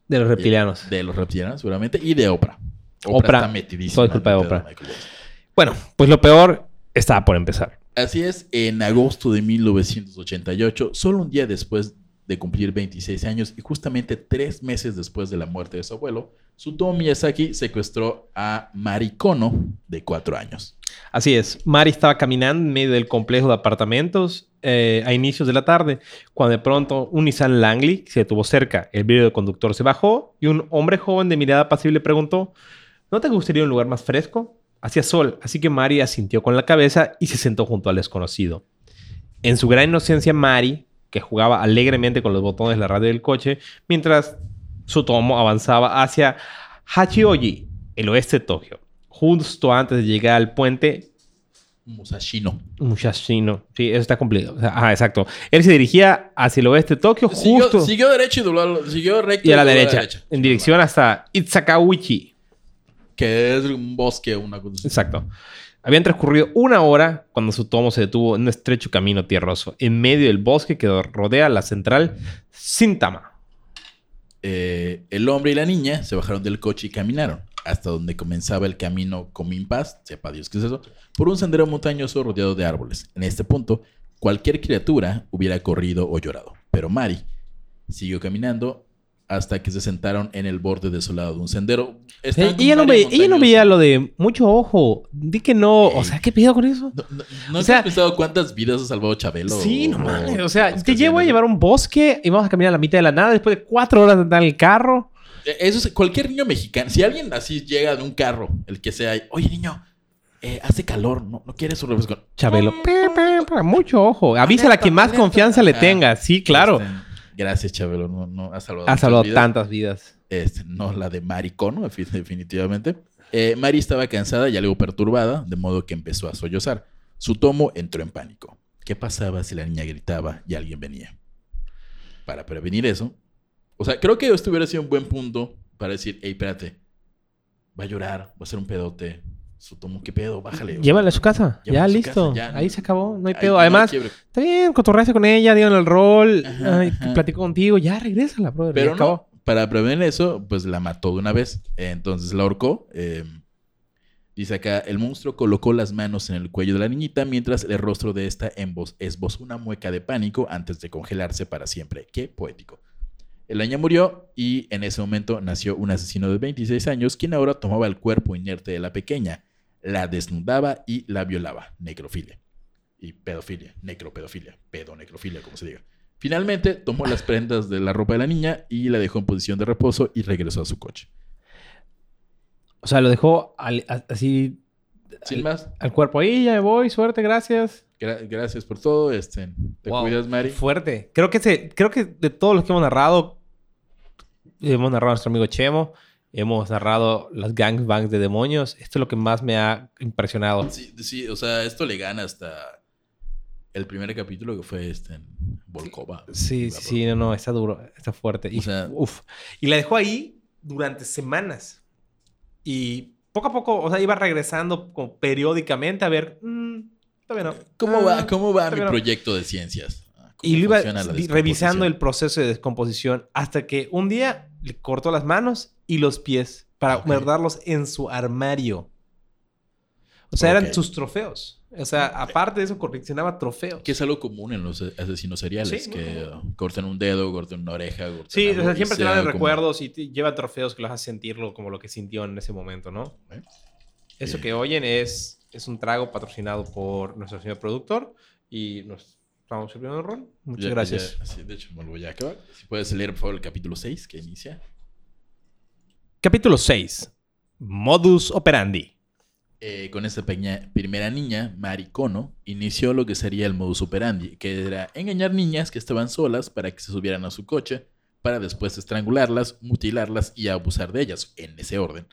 De los reptilianos. De los reptilianos, seguramente. Y de Oprah. Oprah. está metidísima. Todo es culpa de Oprah. Jackson. Bueno, pues lo peor estaba por empezar. Así es, en agosto de 1988, solo un día después de cumplir 26 años y justamente tres meses después de la muerte de su abuelo, Sutomo Miyazaki secuestró a Marikono, de cuatro años. Así es. Mari estaba caminando en medio del complejo de apartamentos eh, a inicios de la tarde, cuando de pronto un Nissan Langley se detuvo cerca. El vídeo del conductor se bajó y un hombre joven de mirada pasible preguntó, ¿no te gustaría un lugar más fresco? Hacía sol, así que Mari asintió con la cabeza y se sentó junto al desconocido. En su gran inocencia, Mari, que jugaba alegremente con los botones de la radio del coche, mientras su tomo avanzaba hacia Hachioji, el oeste de Tokio. Justo antes de llegar al puente Musashino. Mushashino. Sí, eso está complicado. O sea, ajá, exacto. Él se dirigía hacia el oeste de Tokio, Siguió, justo siguió derecho y dobló, siguió recto y a la derecha, en dirección hasta Itsakawichi. Que es un bosque o una cosa así. Exacto. Habían transcurrido una hora cuando su tomo se detuvo en un estrecho camino tierroso, en medio del bosque que rodea la central Sintama. Eh, el hombre y la niña se bajaron del coche y caminaron hasta donde comenzaba el camino Cominpaz, sepa Dios qué es eso, por un sendero montañoso rodeado de árboles. En este punto, cualquier criatura hubiera corrido o llorado, pero Mari siguió caminando hasta que se sentaron en el borde desolado de un sendero. Estaban ella, no veía, ella no montañosa. veía lo de mucho ojo. Di que no. O sea, ¿qué pedo con eso? ¿No, no, ¿no O has pensado cuántas vidas ha salvado Chabelo? Sí, no mames. o sea, te llevo a llevar un bosque y vamos a caminar a la mitad de la nada después de cuatro horas de andar en el carro. Eh, Eso es cualquier niño mexicano. Si alguien así llega de un carro, el que sea, oye niño, eh, hace calor, ¿no, no quieres un refresco? Chabelo. Mucho ojo. Avísala a Alerta, quien más confianza le tenga. Sí, claro. Gracias, Chabelo. No, no, has salvado, vidas. tantas vidas. Este, no la de Maricono, defi- definitivamente. Eh, Mari estaba cansada y algo perturbada, de modo que empezó a sollozar. Su tomo entró en pánico. ¿Qué pasaba si la niña gritaba y alguien venía? Para prevenir eso, o sea, creo que esto hubiera sido un buen punto para decir, hey, espérate, va a llorar, va a ser un pedote. Su tomo, ¿qué pedo? Bájale. Llévala a su casa. Ya, listo. casa, ya, Ahí no- se acabó. No hay pedo. no Además, está bien. Cotorreaste con ella, dieron el rol. Ajá, ay, ajá. platicó contigo. Ya, regrésala, brother. Pero ya acabó. no, para prevenir eso, pues la mató de una vez. Entonces la ahorcó. eh, dice acá, el monstruo colocó las manos en el cuello de la niñita mientras el rostro de esta embos- esbozó una mueca de pánico antes de congelarse para siempre. Qué poético. El niña murió y en ese momento nació un asesino de 26 años quien ahora tomaba el cuerpo inerte de la pequeña, la desnudaba y la violaba. Necrofilia. Y pedofilia. Necropedofilia. Pedonecrofilia, como se diga. Finalmente tomó las prendas de la ropa de la niña y la dejó en posición de reposo y regresó a su coche. O sea, lo dejó al- a- así Sin más, al cuerpo. Ahí ya me voy. Suerte, gracias. gra- gracias por todo. Este, te Wow, cuidas, Mari. Fuerte. Creo que, se, creo que de todos los que hemos narrado, hemos narrado a nuestro amigo Chemo, hemos narrado las gangbangs de demonios. Esto es lo que más me ha impresionado. Sí, sí, o sea, esto le gana hasta el primer capítulo que fue este en Volkova. Sí, sí, sí, no, no, está duro, está fuerte. Y, O sea- uf. y la dejó ahí durante semanas. Y poco a poco, o sea, iba regresando como periódicamente a ver, mm, todavía no. ¿Cómo Ah, va, cómo va mi no. proyecto de ciencias? Ah, ¿cómo Y lo iba revisando el proceso de descomposición hasta que un día le cortó las manos y los pies para Ok. guardarlos en su armario. O sea, eran sus trofeos. O sea, aparte de eso, coleccionaba trofeos. Que es algo común en los asesinos seriales, Sí, que uh, cortan un dedo, cortan una oreja. cortan Sí, o algo sea, y siempre te sea dan como- recuerdos y te lleva trofeos que los hace sentirlo como lo que sintió en ese momento, ¿no? ¿Eh? Eso que oyen es, es un trago patrocinado por nuestro señor productor y nos estamos sirviendo el rol. Muchas Ya- gracias. ya- sí, de hecho, me lo voy a acabar. Si puedes leer, por favor, el capítulo 6 que inicia. Capítulo 6. Modus operandi. Eh, con esta primera niña, Maricono, inició lo que sería el modus operandi, que era engañar niñas que estaban solas para que se subieran a su coche, para después estrangularlas, mutilarlas y abusar de ellas, en ese orden.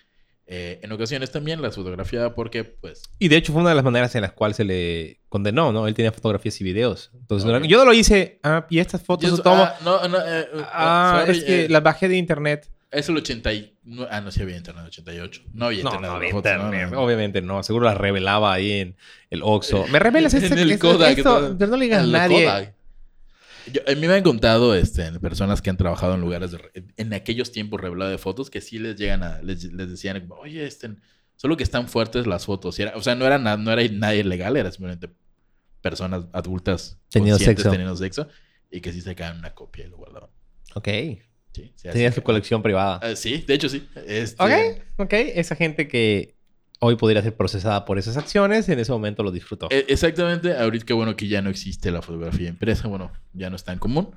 Eh, en ocasiones también las fotografiaba porque, pues, Y de hecho fue una de las maneras en las cuales se le condenó, ¿no? Él tenía fotografías y videos. Entonces, no yo no lo hice. Ah, y estas fotos se tomo. ah, no, no, eh, Ah, sorry, es que las bajé de internet. Es el 89. Ah, no, sí había internet, 88. No había internet. no, fotos, no, internet. no. Obviamente no. Seguro las revelaba ahí en el Oxxo. ¿Me revelas En este, el Kodak, esto? Pero no le digas a nadie. Kodak. Yo- a mí me han contado este, personas que han trabajado en lugares de en aquellos tiempos revelado de fotos que sí les llegan a les, les decían oye este solo que están fuertes las fotos Y era- o sea no era nada no era nadie legal era simplemente personas adultas Teniendo sexo. teniendo sexo y que sí sacaban una copia y lo guardaban Ok. Sí, sí, Tenía que- su colección privada. Ah, sí de hecho sí este, Ok, ok. Esa gente que hoy podría ser procesada por esas acciones. En ese momento lo disfrutó. Eh, exactamente, ahorita que bueno que ya no existe la fotografía impresa, bueno, ya no es tan común.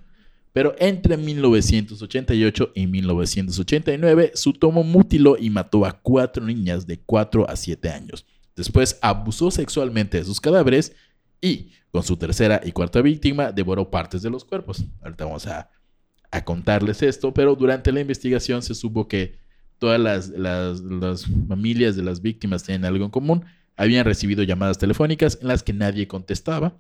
Pero entre 1988 y 1989, su tomo mutiló y mató a cuatro niñas de 4 a 7 años. Después abusó sexualmente de sus cadáveres y, con su tercera y cuarta víctima, devoró partes de los cuerpos. Ahorita vamos a, a contarles esto, pero durante la investigación se supo que todas las, familias de las víctimas tenían algo en común. Habían recibido llamadas telefónicas en las que nadie contestaba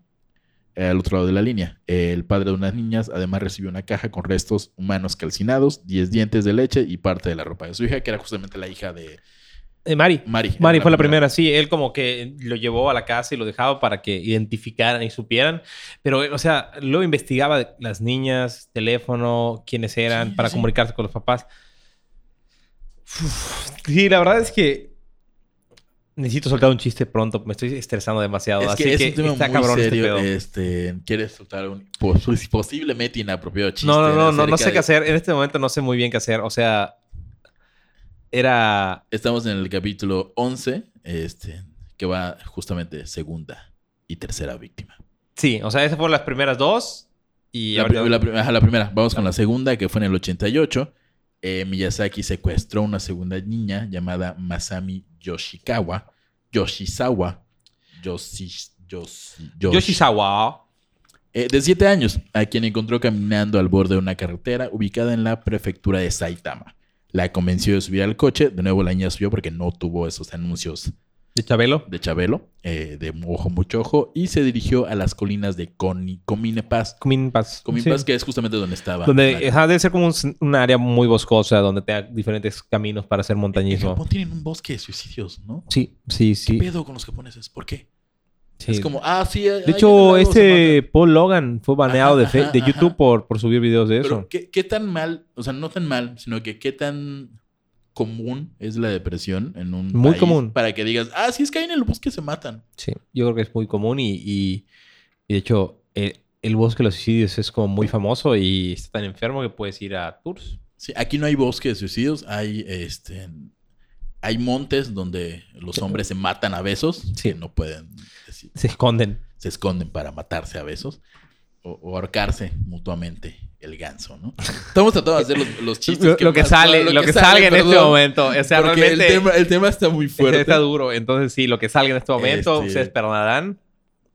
al otro lado de la línea. El padre de unas niñas además recibió una caja con restos humanos calcinados, 10 dientes de leche y parte de la ropa de su hija, que era justamente la hija de Eh, Mari. Mari. Mari fue la primera, sí. Él como que lo llevó a la casa y lo dejaba para que identificaran y supieran. Pero, o sea, luego investigaba las niñas, teléfono, quiénes eran, Sí, para sí. comunicarse con los papás. Uf, sí, la verdad es que necesito soltar un chiste pronto. Me estoy estresando demasiado. Es así que que, es un tema está muy cabrón este serio. pedo. Este, ¿Quieres soltar un pos- posiblemente inapropiado chiste? No, no, no, no, no sé qué de- hacer. En este momento no sé muy bien qué hacer. O sea, era... Estamos en el capítulo 11, este, que va justamente segunda y tercera víctima. Sí, o sea, esas fueron las primeras dos. Y La, ahorita- ajá, la primera, vamos con la segunda, que fue en el 88. Eh, Miyazaki secuestró a una segunda niña llamada Masami Yoshikawa, Yoshizawa, Yoshi, Yoshi, Yoshi- Yoshizawa. eh, de 7 años, a quien encontró caminando al borde de una carretera ubicada en la prefectura de Saitama. La convenció de subir al coche, de nuevo la niña subió porque no tuvo esos anuncios De Chabelo. de Chabelo, eh, de ojo mucho ojo, y se dirigió a las colinas de Coni- Comine Paz. Comin Paz. Comine Sí. Que es justamente donde estaba. Donde ajá, debe ser como un, un área muy boscosa donde tenga diferentes caminos para hacer En montañismo. Japón tienen un bosque de suicidios, ¿no? Sí, sí, ¿Qué sí. pedo con los japoneses? ¿Por qué? Sí. Es como, ah, sí. De hecho, este Paul Logan fue baneado de, Ajá, fe- ajá, de ajá. YouTube por, por subir videos de eso. ¿qué, qué tan mal, o sea, no tan mal, sino que qué tan común es la depresión en un Muy país común. Para que digas, ah, si es que ahí en el bosque se matan. Sí, yo creo que es muy común y, y- y de hecho el, el bosque de los suicidios es como muy famoso y está tan enfermo que puedes ir a tours. Sí, aquí no hay bosque de suicidios, hay este hay montes donde los hombres se matan a besos, Sí. que no pueden decir, Se esconden. se esconden para matarse a besos o, o ahorcarse mutuamente el ganso, ¿no? Estamos tratando de hacer los, los chistes Lo, lo que más- sale, lo, que, salga en este momento. O sea, porque realmente el tema, el tema está muy fuerte. está duro. Entonces sí, lo que salga en este momento, Este- ustedes perdonarán.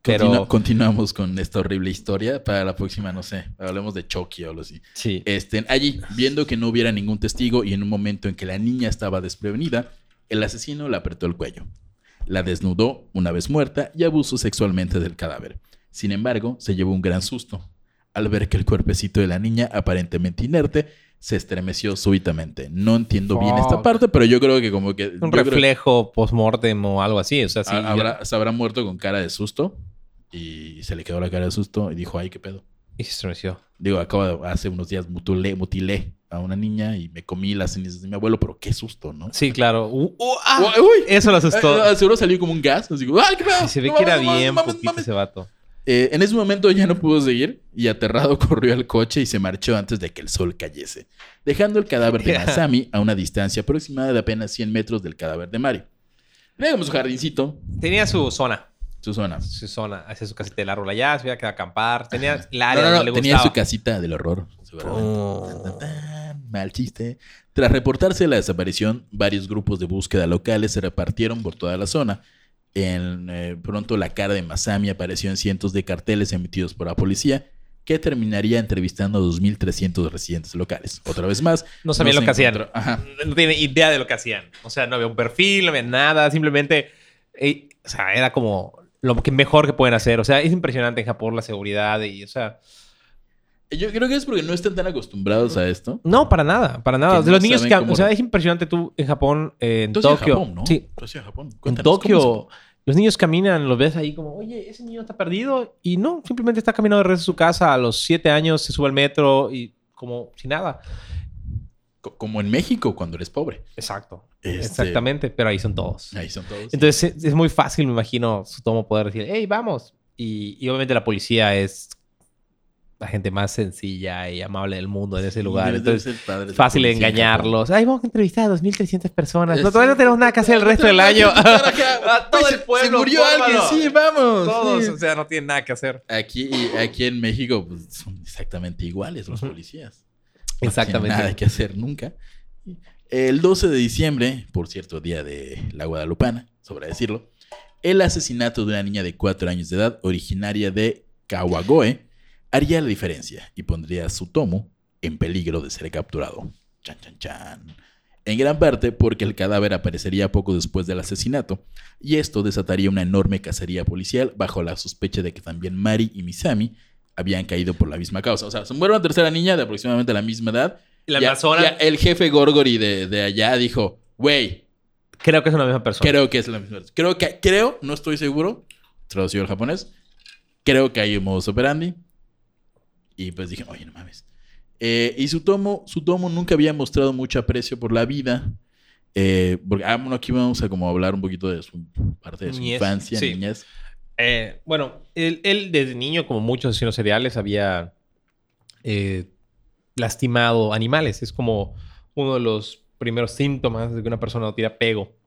Pero continuamos con esta horrible historia. Para la próxima, no sé, hablemos de Chucky o algo así. sí. Este, allí, viendo que no hubiera ningún testigo y en un momento en que la niña estaba desprevenida, el asesino la apretó el cuello. La desnudó una vez muerta y abusó sexualmente del cadáver. Sin embargo, se llevó un gran susto. Al ver que el cuerpecito de la niña, aparentemente inerte, se estremeció súbitamente. No entiendo bien esta parte, pero yo creo que como que... un reflejo post-mortem o algo así. O sea, sí. se habrá muerto con cara de susto y se le quedó la cara de susto y dijo, ay, qué pedo. Y se estremeció. Digo, acabo de, hace unos días mutilé, mutilé a una niña y me comí las cenizas de mi abuelo, pero qué susto, ¿no? Sí, claro. Uh, uh, ah, Uy, eso lo asustó. Eh, seguro salió como un gas. Así, ¡ay, qué pedo! Se ve No que era mames, mames, bien mames, putito mames. ese vato. Eh, en ese momento ya no pudo seguir y aterrado corrió al coche y se marchó antes de que el sol cayese, dejando el cadáver de Masami a una distancia aproximada de apenas 100 metros del cadáver de Mari. Tenía como su jardincito, Tenía su zona. su zona. Su zona. Hacía su casita del árbol allá, se iba a quedar a acampar. Tenía el No, área no, no, donde le tenía gustaba. su casita del horror. Oh. Mal chiste. Tras reportarse la desaparición, varios grupos de búsqueda locales se repartieron por toda la zona. En, eh, pronto la cara de Masami apareció en cientos de carteles emitidos por la policía, que terminaría entrevistando a 2.300 residentes locales. Otra vez más. No sabían lo que hacían. Ajá. No tiene idea de lo que hacían. O sea, no había un perfil, no había nada. Simplemente, eh, o sea, era como lo que mejor que pueden hacer. O sea, es impresionante en Japón la seguridad y, o sea, Yo creo que es porque no están tan acostumbrados a esto. no, para nada, para nada. No los niños que, cómo o sea, es impresionante tú en Japón, eh, en Tokio. Japón, ¿no? Sí, en Cuéntanos, ¿cómo es Tokio, los niños caminan, los ves ahí como, oye, ese niño está perdido. Y no, simplemente está caminando de regreso a su casa a los siete años, se sube al metro y como sin nada. Co- Como en México cuando eres pobre. Exacto. Este- Exactamente, pero ahí son todos. Ahí son todos. Entonces es, es muy fácil, me imagino, su tomo poder decir, hey, vamos. Y, y obviamente la policía es la gente más sencilla y amable del mundo en ese lugar. Entonces, padre fácil de engañarlos. Ay, vamos a entrevistar a 2.300 personas. No, todavía no tenemos nada que hacer el resto del año. A todo el pueblo, Se murió alguien, sí, vamos. Todos, o sea, no tienen nada que hacer. Aquí, aquí en México pues, son exactamente iguales los policías. No Exactamente. nada que hacer nunca. El 12 de diciembre, por cierto, día de la Guadalupana, sobre decirlo, el asesinato de una niña de 4 años de edad, originaria de Kawagoe, haría la diferencia y pondría a Sutomo en peligro de ser capturado. Chan, chan, chan. En gran parte porque el cadáver aparecería poco después del asesinato, y esto desataría una enorme cacería policial bajo la sospecha de que también Mari y Misami habían caído por la misma causa. O sea, se muere una tercera niña de aproximadamente la misma edad. La Ya- ya el jefe Gorgori de, de allá dijo, güey, creo que es una misma persona. creo que es la misma. Creo que, creo, no estoy seguro, traducido al japonés, creo que hay un modus operandi. Y pues dije, oye, no mames. Eh, y Sutomo, Sutomo nunca había mostrado mucho aprecio por la vida. Eh, porque, ah, bueno, aquí vamos a como hablar un poquito de su parte de su Niñez, infancia, sí. niñez. Eh, bueno, él, él desde niño, como muchos asesinos seriales, había eh, lastimado animales. Es como uno de los primeros síntomas de que una persona no tiene apego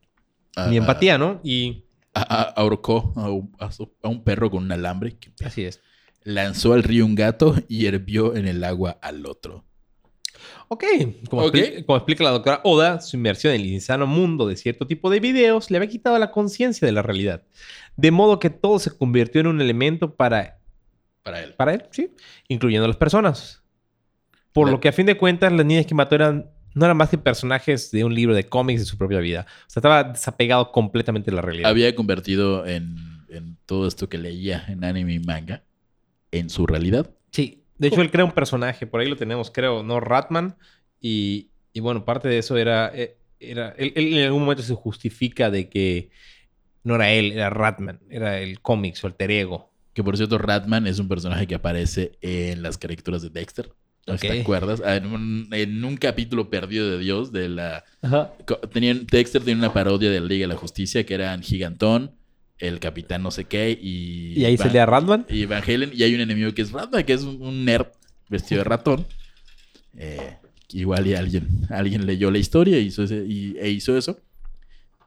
Ah, ni empatía, ¿no? Y ah, ah, ahorcó a un, a perro con un alambre. así es. Lanzó al río un gato y hervió en el agua al otro. Ok, como, Ok. expli- como explica la doctora Oda, su inmersión en el insano mundo de cierto tipo de videos le había quitado la conciencia de la realidad. De modo que todo se convirtió en un elemento para, Para él. para él, sí, incluyendo a las personas. Por lo que a fin de cuentas las niñas que mató eran, no eran más que personajes de un libro de cómics de su propia vida. O sea, estaba desapegado completamente de la realidad. Había convertido en, en todo esto que leía en anime y manga en su realidad. Sí, de hecho él crea un personaje, por ahí lo tenemos, creo, ¿no? Ratman. Y, y bueno, parte de eso era, eh, era él, él en algún momento se justifica de que no era él, era Ratman, era el cómic, su alter ego. Que por cierto, Ratman es un personaje que aparece en las caricaturas de Dexter. ¿No Ok. ¿Te acuerdas? Ah, En un, en un capítulo perdido de Dios de la... Ajá. Tenían, Dexter tenía una parodia de la Liga de la Justicia que eran Gigantón, el Capitán no sé qué y... Y ahí Van- salía Ratman. Y Van Halen. Y hay un enemigo que es Ratman, que es un, nerd vestido de ratón. Eh, igual y alguien, alguien leyó la historia y hizo ese- y, e hizo eso.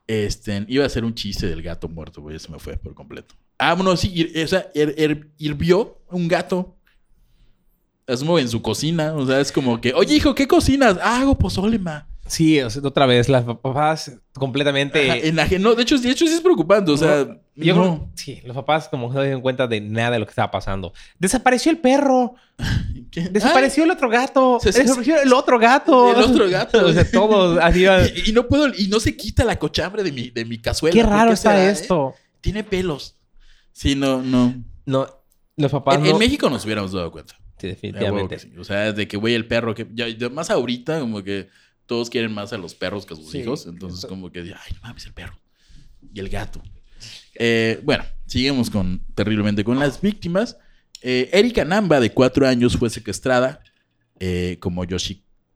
Este, iba a ser un chiste del gato muerto, güey. Se me fue por completo. Ah, bueno, sí. hir- o sea, her- her- hirvió un gato. Asumo en su cocina. O sea, es como que, oye, hijo, ¿qué cocinas? Ah, hago pozole, ma. Sí, o sea, otra vez, las papás completamente... Ajá, en la- no, de hecho, de hecho, sí es preocupante. O sea, Yo no. creo- sí, los papás como no se dieron cuenta de nada de lo que estaba pasando. Desapareció el perro. ¿Qué? Desapareció el otro gato. Se- se- desapareció el otro gato. El otro gato. o sea, todos así Y, y no puedo, y no se quita la cochambre de mi, de mi cazuela. Qué ¿Por raro está será, eh? esto. Tiene pelos. Sí, no, no. No, los papás En, no... en México nos hubiéramos dado cuenta. Sí, definitivamente. sí. O sea, de que, güey, el perro que. Ya más ahorita, como que todos quieren más a los perros que a sus Sí. hijos. Entonces, como que, ay, no mames, el perro. Y el gato. Eh, bueno, seguimos con terriblemente con las víctimas. Eh, Erika Namba, de cuatro años, fue secuestrada eh, como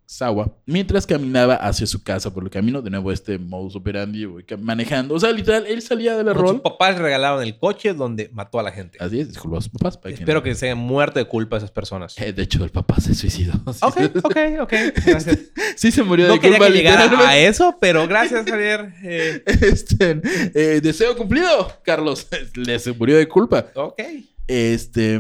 Yoshizawa mientras caminaba hacia su casa por el camino. De nuevo, este modus operandi, que- manejando. O sea, literal, él salía del Con rol. sus papás le regalaron el coche donde mató a la gente. Así es, disculpa a sus papás. para Espero que se hayan muerto de culpa esas personas. Eh, de hecho, el papá se suicidó. Ok, ok, ok. Gracias. Sí se murió No de quería culpa, que llegara a eso, pero gracias, Javier. Eh, Este, eh, deseo cumplido, Carlos. Le se murió de culpa. ok. Este,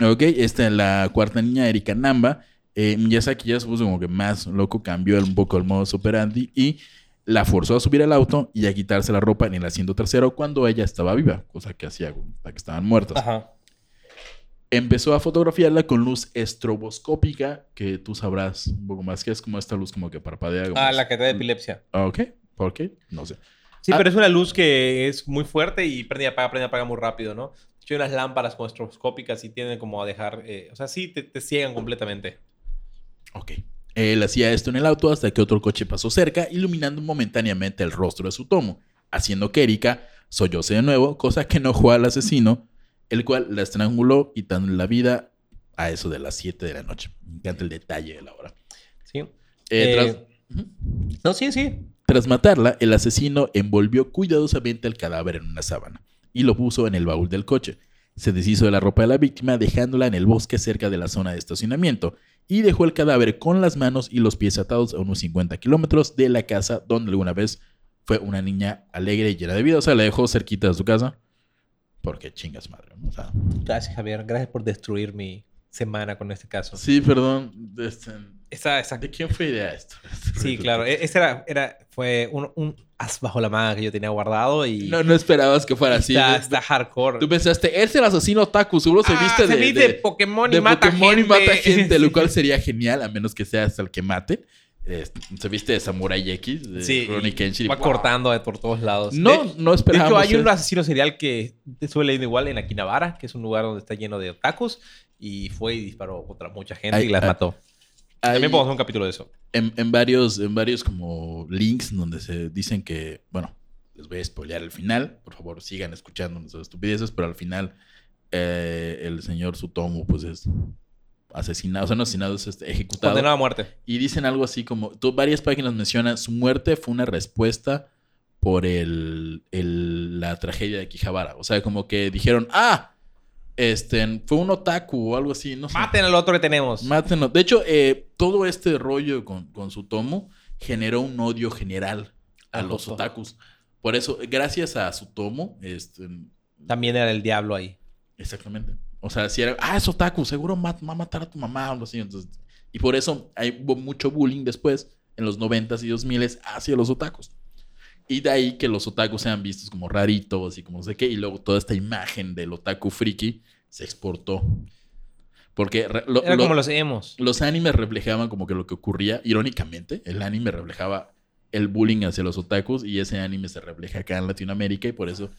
ok, esta es la cuarta niña, Erika Namba. Eh, Miyazaki ya se puso como que más loco, cambió un poco el modus operandi y la forzó a subir al auto y a quitarse la ropa en el asiento trasero cuando ella estaba viva, cosa que hacía hasta que estaban muertas. Ajá. Empezó a fotografiarla con luz estroboscópica, que tú sabrás un poco más que es como esta luz como que parpadea. como Ah, es- la que te da epilepsia. Ah, Ok, ¿por qué? No sé. Sí, Ah. pero es una luz que es muy fuerte y prende y apaga, prende y apaga muy rápido, ¿no? Hay unas lámparas como estroboscópicas y tienden como a dejar... eh, o sea, sí, te, te ciegan completamente. Ok. Él hacía esto en el auto hasta que otro coche pasó cerca, iluminando momentáneamente el rostro de su tomo, haciendo que Erika sollose de nuevo, cosa que enojó al asesino, el cual la estranguló quitándole la vida a eso de las 7 de la noche. Me encanta el detalle de la hora. Sí. Eh, Eh, tras. No, sí, sí. Tras matarla, el asesino envolvió cuidadosamente el cadáver en una sábana y lo puso en el baúl del coche. Se deshizo de la ropa de la víctima dejándola en el bosque cerca de la zona de estacionamiento y dejó el cadáver con las manos y los pies atados a unos 50 kilómetros de la casa donde alguna vez fue una niña alegre y llena de vida. O sea, la dejó cerquita de su casa. Porque chingas madre. ¿no? O sea, Gracias, Javier. Gracias por destruir mi semana con este caso. sí, perdón. este, Esa, esa- ¿De quién fue idea esto? Sí, claro. E- Ese era, era, fue un, un as bajo la manga que yo tenía guardado y No, no esperabas que fuera así. está, hardcore. Tú pensaste, es el asesino otaku, seguro se Ah, viste se de, viste de- Pokémon y de mata Pokémon gente. y mata gente, lo cual sería genial, a menos que seas el que mate. Eh, se viste de Samurai X, de Sí, Kenshin. va cortando de por todos lados. No, de, no de esperábamos. hecho, hay un asesino serial que estuve leyendo igual en Akihabara, que es un lugar donde está lleno de otakus, y fue y disparó contra mucha gente Hay- y las hay- mató. Hay También podemos hacer un capítulo de eso. en, en varios, en varios como links donde se dicen que, bueno, les voy a spoilear el final. Por favor, sigan escuchando nuestras estupideces, pero al final eh, el señor Sutomo pues es asesinado, o sea, no asesinado, es este, ejecutado. Condenado a muerte. Y dicen algo así como, tú- varias páginas mencionan, su muerte fue una respuesta por el, el- la tragedia de Quijabara. O sea, como que dijeron, ah, este, fue un otaku o algo así, no sé. Maten al otro que tenemos. Mátenlo. De hecho, eh, todo este rollo con, con su tomo generó un odio general a los otakus. Por eso, gracias a su tomo, este, También era el diablo ahí. Exactamente. O sea, si era, ah, es otaku, seguro va a matar a tu mamá o algo así. Entonces, y por eso hay, hubo mucho bullying después, en los 90s y 2000s, hacia los otakus. Y de ahí que los otakus sean vistos como raritos y como no sé qué. Y luego toda esta imagen del otaku friki se exportó. Porque lo- Era lo- como los emos. los animes reflejaban como que lo que ocurría, irónicamente, el anime reflejaba el bullying hacia los otakus y ese anime se refleja acá en Latinoamérica y por eso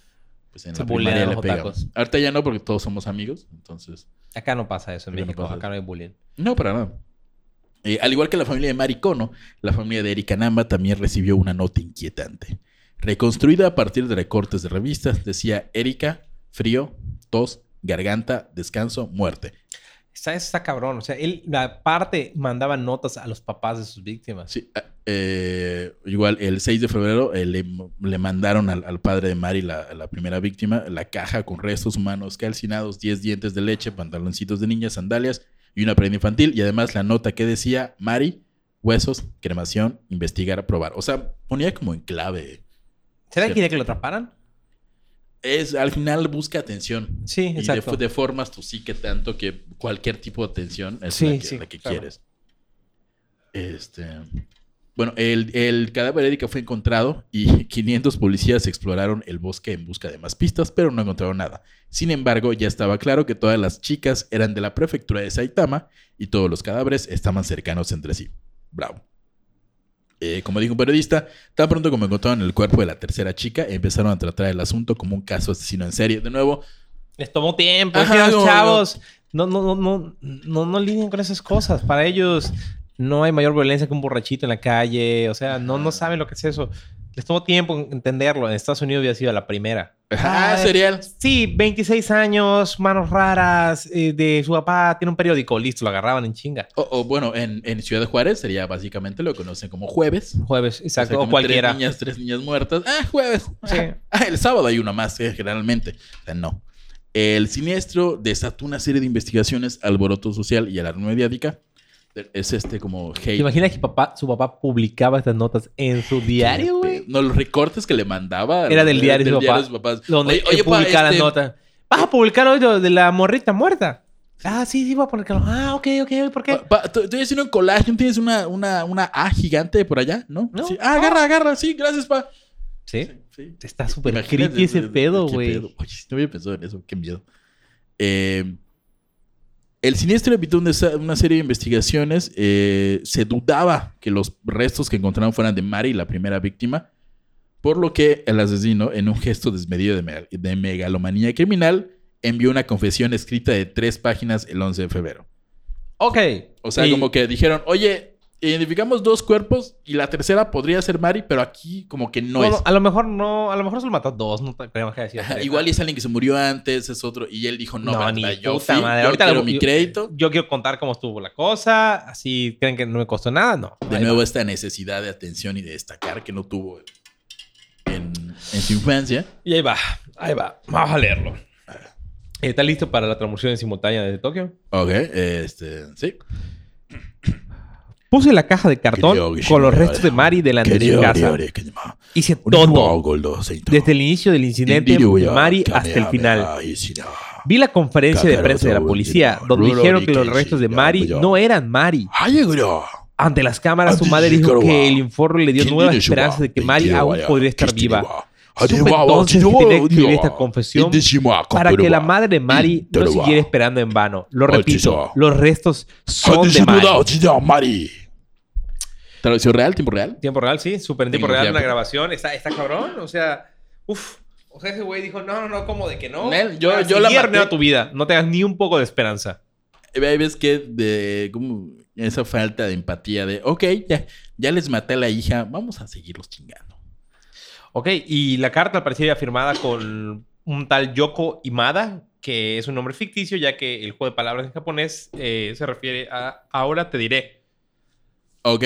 pues en Se la primaria le pegamos. Ahorita ya no porque todos somos amigos, entonces Acá no pasa eso en no México. Acá no hay bullying. no para nada. Eh, al igual que la familia de Maricono, la familia de Erika Namba también recibió una nota inquietante. Reconstruida a partir de recortes de revistas, decía Erika, frío, tos, garganta, descanso, muerte. Está, está cabrón. O sea, él, aparte, mandaba notas a los papás de sus víctimas. Sí, ah, eh, igual el 6 de febrero eh, le, le mandaron al, al padre de Mari, la, la primera víctima, la caja con restos humanos calcinados, 10 dientes de leche, pantaloncitos de niña, sandalias y una prenda infantil. Y además la nota que decía Mari, huesos, cremación, investigar, probar. O sea, ponía como en clave. ¿Será que quería que lo atraparan? Es, al final busca atención. Sí, Y de, exacto. deformas tu psique tanto que cualquier tipo de atención es Sí, la que, sí, la que claro. quieres. Este. Bueno, el, el cadáver de Erika fue encontrado y 500 policías exploraron el bosque en busca de más pistas, pero no encontraron nada. Sin embargo, ya estaba claro que todas las chicas eran de la prefectura de Saitama y todos los cadáveres estaban cercanos entre sí. Bravo. Eh, como dijo un periodista, tan pronto como encontraron el cuerpo de la tercera chica, empezaron a tratar el asunto como un caso asesino en serie. De nuevo, Les tomó tiempo. Ajá, es que los como- chavos no, no, no, no, no, no lidian con esas cosas. Para ellos no hay mayor violencia que un borrachito en la calle. O sea, no, no saben lo que es eso. Les tomó tiempo en entenderlo. En Estados Unidos había sido la primera. ah, Ah, serial. Sí, 26 años, manos raras, eh, de su papá, tiene un periódico, listo, lo agarraban en chinga. O, o, bueno, en, en Ciudad de Juárez sería básicamente lo que conocen como jueves. Jueves, exacto, sea, o cualquiera. Tres niñas, tres niñas muertas. Ah, jueves. Sí. Ah, el sábado hay una más, eh, generalmente. O sea, no. El siniestro desató una serie de investigaciones, alboroto social y alarma mediática. Es este como ¿Te hate. imaginas que papá, su papá publicaba estas notas en su diario, güey? No, los recortes que le mandaba. Era del diario de su papá. de. Donde Oye, publicaba este, la nota. ¿Vas a publicar hoy lo de la morrita muerta? Ah, sí, sí, voy a publicarlo. Ah, ok, ok, ¿por qué? pa- pa, tú- Estoy haciendo un collage, ¿no tienes una, una, una A gigante por allá? ¿No? No. Sí. Ah, agarra, agarra. Sí, gracias, pa. Sí. Sí. Está súper creepy ese pedo, güey. Oye, no había pensado en eso, qué miedo. Eh, el siniestro evitó una, serie de investigaciones. eh, se dudaba que los restos que encontraron fueran de Mari, la primera víctima, por lo que el asesino, en un gesto desmedido de, me- de megalomanía criminal, envió una confesión escrita de tres páginas el 11 de febrero. Ok. O sea, Y- como que dijeron, oye, identificamos dos cuerpos y la tercera podría ser Mari, pero aquí como que no Bueno, es. a lo mejor no, a lo mejor solo mató a dos, no te- creo que tres. igual y es alguien que se murió antes, es otro. Y él dijo, no, No, ni yo puta fui, madre. yo Ahorita quiero lo- mi crédito. Yo quiero contar cómo estuvo la cosa, así creen que no me costó nada, no. De nuevo va. esta necesidad de atención y de destacar que no tuvo en, en su infancia. Y ahí va, ahí va. Vamos a leerlo. ¿Estás listo para la transmisión simultánea desde Tokio? Ok, este, sí. Puse la caja de cartón con los restos de Mari delante de su casa. Hice todo. Desde el inicio del incidente de Mari hasta el final. Vi la conferencia de prensa de la policía, donde dijeron que los restos de Mari no eran Mari. Ante las cámaras, su madre dijo que el informe le dio ¿quién nuevas esperanzas de que? Mari aún podría estar ¿qué tiene viva. va? Supe entonces que tenía que escribir esta confesión para que la madre de Mari no siguiera esperando en vano. Lo repito, los restos son de Mari. ¿Traducción real? ¿Tiempo real? Tiempo real, sí, súper en tiempo real, una grabación. Está, está cabrón, o sea, uff. O sea, ese güey dijo, no, no, no, como de que no. Nel, yo- a yo la maté. arruinando tu vida. No tengas ni un poco de esperanza. Ves que de como esa falta de empatía de, ok, ya, ya les maté a la hija, vamos a seguirlos chingando. Ok, y la carta parecía firmada con un tal Yoko Imada, que es un nombre ficticio, ya que el juego de palabras en japonés eh, se refiere a ahora te diré. Ok,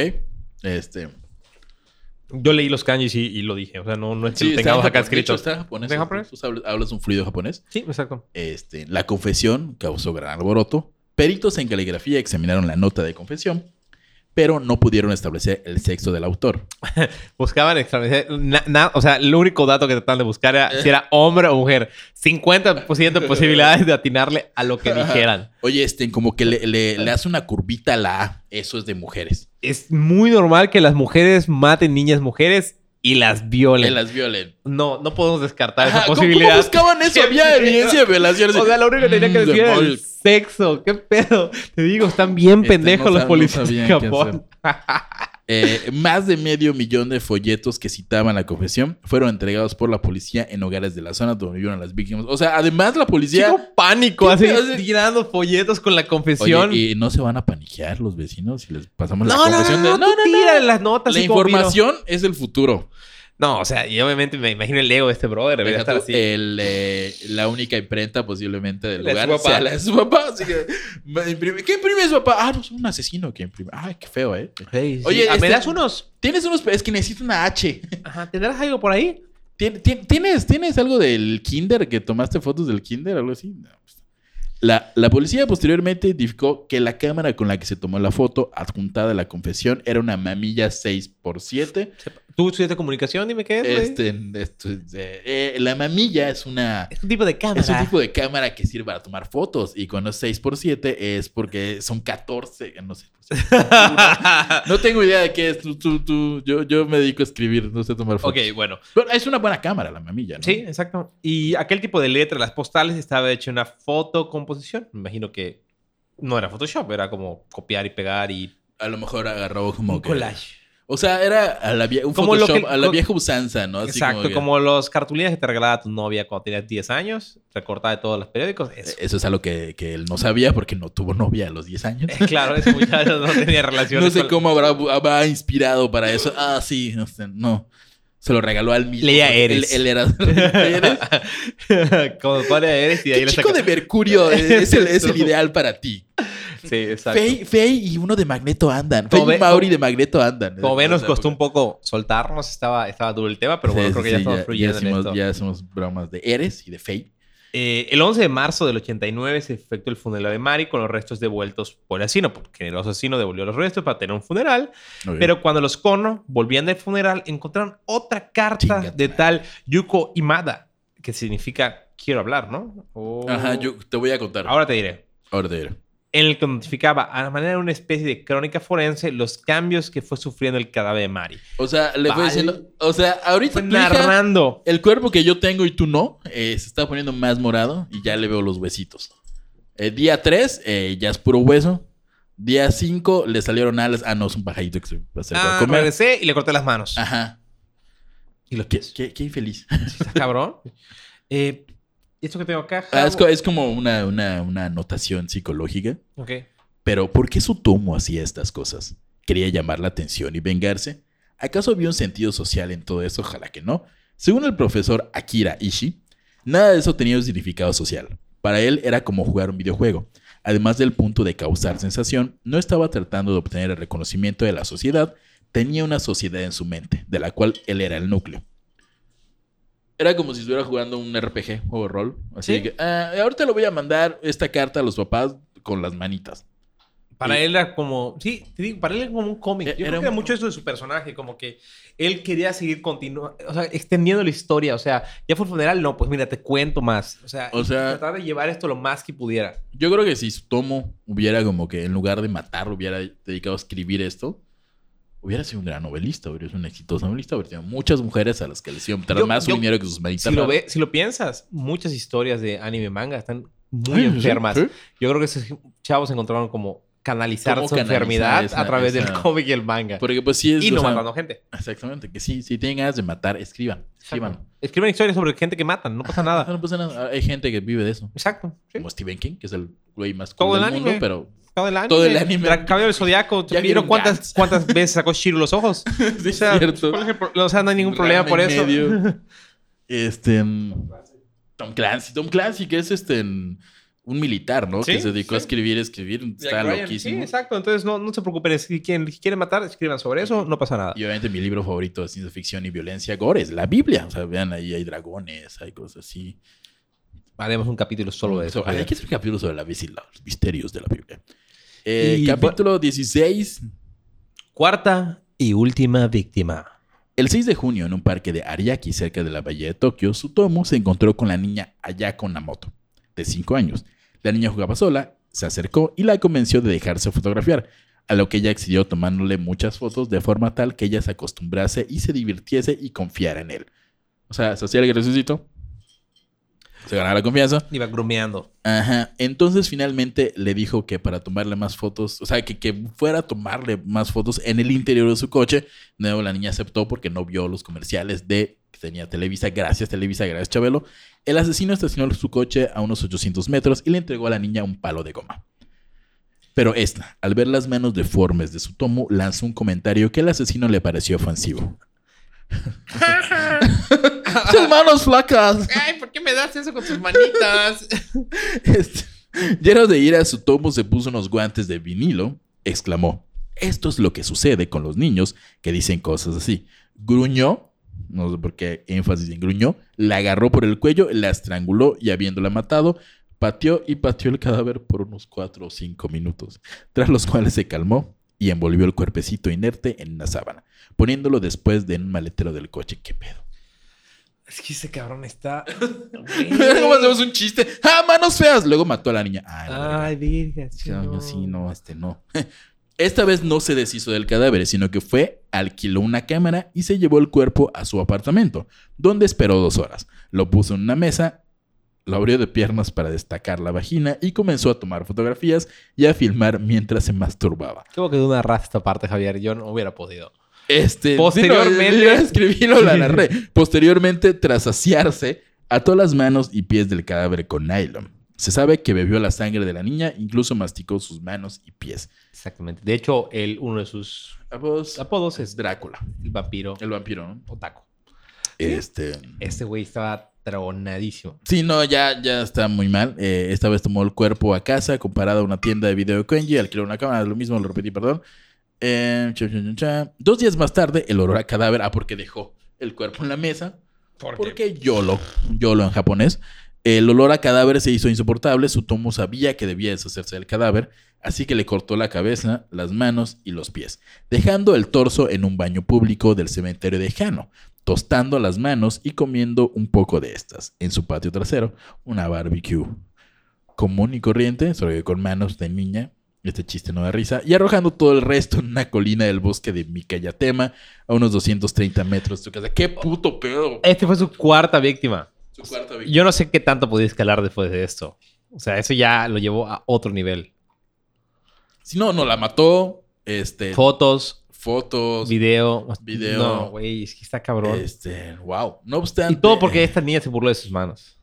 este. Yo leí los kanjis y, y lo dije, o sea, no, no es que lo tengamos en acá escrito. está japonés. ¿Está en japonés? Tú hablas, hablas un fluido japonés. Sí, exacto. Este, la confesión causó gran alboroto. Peritos en caligrafía examinaron la nota de confesión, pero no pudieron establecer el sexo del autor. Buscaban na- na- o sea, el único dato que trataban de buscar era si era hombre o mujer. 50% de posibilidades de atinarle a lo que dijeran. Oye, este, como que le, le- le hace una curvita a la A. Eso es de mujeres. Es muy normal que las mujeres maten niñas mujeres y las Que violen. las violen. No, no podemos descartar Ajá, esa ¿cómo- posibilidad. ¿Cómo buscaban eso? Había evidencia de violación. O sea, lo único que tenía que Mm, decir era el sexo. ¿Qué pedo? Te digo, están bien Este, pendejos no los policías de Japón. Eh, más de medio millón de folletos que citaban la confesión fueron entregados por la policía en hogares de la zona donde vivieron las víctimas. O sea, además la policía... Chico pánico, ¿Qué así tirando folletos con la confesión. Oye, ¿y no se van a paniquear los vecinos si les pasamos la no, no, no, confesión no, de... no, tira las notas. La información es el futuro. No, o sea, y obviamente me imagino el ego de este brother. Deja estar tú, así. el, eh, la única imprenta posiblemente del La de lugar su papá. sea la de su papá. Así que, imprime- ¿Qué imprime su papá? Ah, no, es un asesino que imprime. Ay, qué feo, ¿eh? Hey, Oye, sí. Ah, ¿me este- das unos? Tienes unos... Es que necesito una H. Ajá, ¿tendrás algo por ahí? ¿Tien- tien- ¿Tienes, ¿Tienes algo del kinder? ¿Que tomaste fotos del kinder? ¿Algo así? No, pues. La, la policía posteriormente identificó que la cámara con la que se tomó la foto adjuntada a la confesión era una mamilla 6x7. ¿Tú estudiaste comunicación? Dime qué es. Este, eh, eh, la mamilla es una... Es un tipo de cámara. Es un tipo de cámara que sirve para tomar fotos. Y cuando es 6x7 es porque son 14. No sé. No tengo idea de qué es. Tú, tú, tú- yo, yo me dedico a escribir, no sé tomar fotos. ok, bueno. Pero es una buena cámara la mamilla, ¿no? Sí, exacto. Y aquel tipo de letra, las postales, estaba hecho una fotocomposición. Me imagino que no era Photoshop, era como copiar y pegar y A lo mejor agarró como un que... O sea, era a la, un Como lo Photoshop, que- a la vieja usanza, ¿no? Así Exacto, como los cartulinas que te regalaba tu novia cuando tenías 10 años, recortada de todos los periódicos. Eso. Eso es algo que, que él no sabía porque no tuvo novia a los 10 años. claro, ese muchacho no tenía relaciones. No sé con- cómo habrá, habrá inspirado para eso. Ah, sí, no sé, no. Se lo regaló al mismo. Leía Eres. Él, él era... ¿Eres? como cuál eres y de ahí ¿Qué chico saca- de Mercurio es el, es el ideal para ti? Sí, exacto. Fey, Fey y uno de Magneto andan. Fey y Mauri de Magneto andan. Como ven, nos costó un poco soltarnos, estaba, estaba duro el tema, pero bueno, Sí, creo que sí, ya estamos ya, fluyendo en hacemos, esto. ya hacemos bromas de Eres y de Fey. Eh, el 11 de marzo del 89 se efectuó el funeral de Mari con los restos devueltos por el asesino, porque el asesino devolvió los restos para tener un funeral. Pero cuando los Kono volvían del funeral, encontraron otra carta de tal Yuko Imada, que significa quiero hablar, ¿no? O- Ajá, yo te voy a contar. Ahora te diré. Ahora te diré. En el que notificaba a la manera de una especie de crónica forense los cambios que fue sufriendo el cadáver de Mari. O sea, le fue diciendo. O sea, ahorita Fue hija, narrando. el cuerpo que yo tengo y tú no, eh, se está poniendo más morado y ya le veo los huesitos. Eh, día 3, ya es puro hueso. Día 5, le salieron alas. Ah, no, es un pajarito que se acercó a Ah, comer. regresé y le corté las manos. Ajá. Y los pies. qué- qué infeliz. ¿Está cabrón? Eh, ¿y esto que tengo acá? Ah, es, como una, una, una anotación psicológica. Ok. Pero, ¿por qué Sutomo hacía estas cosas? ¿Quería llamar la atención y vengarse? ¿Acaso había un sentido social en todo eso? Ojalá que no. Según el profesor Akira Ishii, nada de eso tenía un significado social. Para él era como jugar un videojuego. Además del punto de causar sensación, no estaba tratando de obtener el reconocimiento de la sociedad, tenía una sociedad en su mente, de la cual él era el núcleo. Era como si estuviera jugando un RPG, juego de rol. Así Sí. que, ah, ahorita le voy a mandar esta carta a los papás con las manitas. Para Y- él era como, sí, te digo, para él era como un cómic. Yo E- creo era que era mucho eso de su personaje, como que él quería seguir continuando, o sea, extendiendo la historia. O sea, ya fue el funeral, no, pues mira, te cuento más. O sea, O y sea- tratar de llevar esto lo más que pudiera. Yo creo que si Tomo hubiera como que en lugar de matar, hubiera dedicado a escribir esto, hubiera sido un gran novelista, hubiera sido un exitoso novelista, habría tenido muchas mujeres a las que les iban a más su dinero que sus manitas. Si lo, ve, si lo piensas, muchas historias de anime y manga están muy Sí, enfermas. sí. Yo creo que esos chavos encontraron como canalizar su canalizar enfermedad esa- a través esa- del cómic y el manga. Porque pues sí es... y o no sea, matando gente. Exactamente, que sí, si tienen ganas de matar, escriban, escriban. Exacto. Escriben historias sobre gente que matan, no pasa nada. no pasa nada, hay gente que vive de eso. Exacto. Como Stephen King, que es el güey más Todo cool el del mundo, anime. pero... Todo el anime. Todo el anime. Caballero del Zodiaco. Ya ¿Vieron cuántas, cuántas veces sacó Shiro los ojos? Sí, O sea, cierto. ¿cuál es el pro- o sea, no hay ningún problema por eso. medio. Este. mm, Tom Clancy. Tom Clancy, que es este. mm, Un militar, ¿no? Sí, que se dedicó a sí. escribir, escribir. Está Ryan, loquísimo. Sí, exacto. Entonces no, no se preocupen. Si quieren, si quieren matar, escriban sobre eso. No pasa nada. Y obviamente mi libro favorito de ciencia ficción y violencia, Gore, es la Biblia. O sea, vean ahí, hay dragones, hay cosas así. Haremos un capítulo solo de eso. So, hay que hacer un capítulo sobre la Biblia, los misterios de la Biblia. Eh, Y- capítulo 16. Cuarta y última víctima. El 6 de junio, en un parque de Ariaki, cerca de la bahía de Tokio, Sutomo se encontró con la niña Ayako Namoto, de 5 años. La niña jugaba sola, se acercó y la convenció de dejarse fotografiar, a lo que ella accedió tomándole muchas fotos de forma tal que ella se acostumbrase y se divirtiese y confiara en él. O sea, se hacía el graciosito, se ganaba la confianza. Iba grumeando. Ajá. Entonces finalmente le dijo que para tomarle más fotos, o sea, que, que fuera a tomarle más fotos en el interior de su coche. De nuevo la niña aceptó porque no vio los comerciales de que tenía Televisa. Gracias Televisa, gracias Chabelo. El asesino estacionó su coche a unos 800 metros y le entregó a la niña un palo de goma. Pero esta, al ver las manos deformes de su tomo, lanzó un comentario que al asesino le pareció ofensivo. ¡Sus manos flacas! Ay, ¿por qué me das eso con tus manitas? Este, lleno de ira, Sutomo se puso unos guantes de vinilo, exclamó, esto es lo que sucede con los niños que dicen cosas así. Gruñó, no sé por qué énfasis en gruñó, la agarró por el cuello, la estranguló y habiéndola matado, pateó y pateó el cadáver por unos cuatro o cinco minutos, tras los cuales se calmó y envolvió el cuerpecito inerte en una sábana, poniéndolo después de un maletero del coche. ¿Qué pedo? Es que ese cabrón está. ¿Cómo hacemos un chiste? ¡Ah, manos feas! Luego mató a la niña. Ay, virgen. Sí, no, sí, no, este no. Esta vez no se deshizo del cadáver, sino que fue, alquiló una cámara y se llevó el cuerpo a su apartamento, donde esperó dos horas. Lo puso en una mesa, lo abrió de piernas para destacar la vagina y comenzó a tomar fotografías y a filmar mientras se masturbaba. Creo que de una raza esta parte, Javier. Yo no hubiera podido. Este, Posteriormente- sí, no, yo escribí, lo la narré. Posteriormente, tras saciarse, ató las manos y pies del cadáver con nylon. Se sabe que bebió la sangre de la niña, incluso masticó sus manos y pies. Exactamente. De hecho, él, uno de sus Apodos, apodos es es Drácula, el vampiro el vampiro, ¿no? otaku. Este. Este güey estaba tronadísimo. Sí, no, ya, ya está muy mal. Eh, esta vez tomó el cuerpo a casa, comparado a una tienda de video de Kenji, alquiló una cámara, lo mismo, lo repetí, perdón. Eh, cha, cha, cha, cha. Dos días más tarde, el olor a cadáver, ah, porque dejó el cuerpo en la mesa, porque YOLO, YOLO en japonés. El olor a cadáver se hizo insoportable. Sutomo sabía que debía deshacerse del cadáver, así que le cortó la cabeza, las manos y los pies, dejando el torso en un baño público del cementerio de Jano, tostando las manos y comiendo un poco de estas. En su patio trasero, una barbecue común y corriente, solo que con manos de niña. Este chiste no da risa. Y arrojando todo el resto en una colina del bosque de Mikayatema, a unos 230 metros de su casa. ¡Qué puto pedo! Este fue su cuarta víctima. Su cuarta víctima. Yo no sé qué tanto podía escalar después de esto. O sea, eso ya lo llevó a otro nivel. Si no, no la mató. Este. Fotos, fotos. video. Video. No, güey, es que está cabrón. Este. Wow. No obstante. Y todo porque esta niña se burló de sus manos.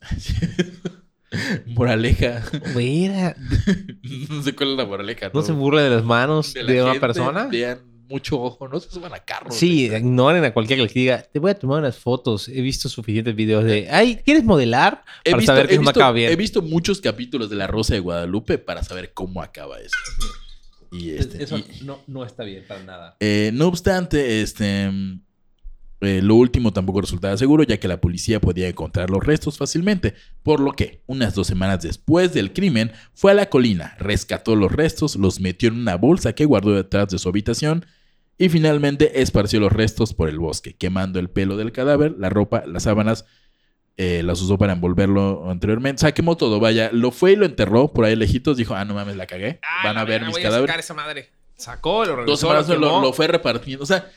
Moraleja. Era- no sé cuál es la moraleja. no se burla de las manos de, la una gente, persona. Vean mucho ojo. No se suban a carros. Sí, este. ignoren a cualquiera que les diga, te voy a tomar unas fotos. He visto suficientes videos de, ay, ¿quieres modelar? He Para visto, saber que no visto- acaba bien. he visto muchos capítulos de La Rosa de Guadalupe para saber cómo acaba eso. Y este. Eso y- no, no está bien para nada. Eh, no obstante, este. Eh, lo último tampoco resultaba seguro, ya que la policía podía encontrar los restos fácilmente, por lo que, unas dos semanas después del crimen, fue a la colina, rescató los restos, los metió en una bolsa que guardó detrás de su habitación y finalmente esparció los restos por el bosque, quemando el pelo del cadáver, la ropa, las sábanas, eh, las usó para envolverlo anteriormente. O sea, quemó todo, vaya, lo fue y lo enterró por ahí lejitos, dijo, ah, no mames, la cagué, van a ver mis cadáveres. Sacó, lo Dos regresó, semanas lo lo, fue repartiendo. O sea,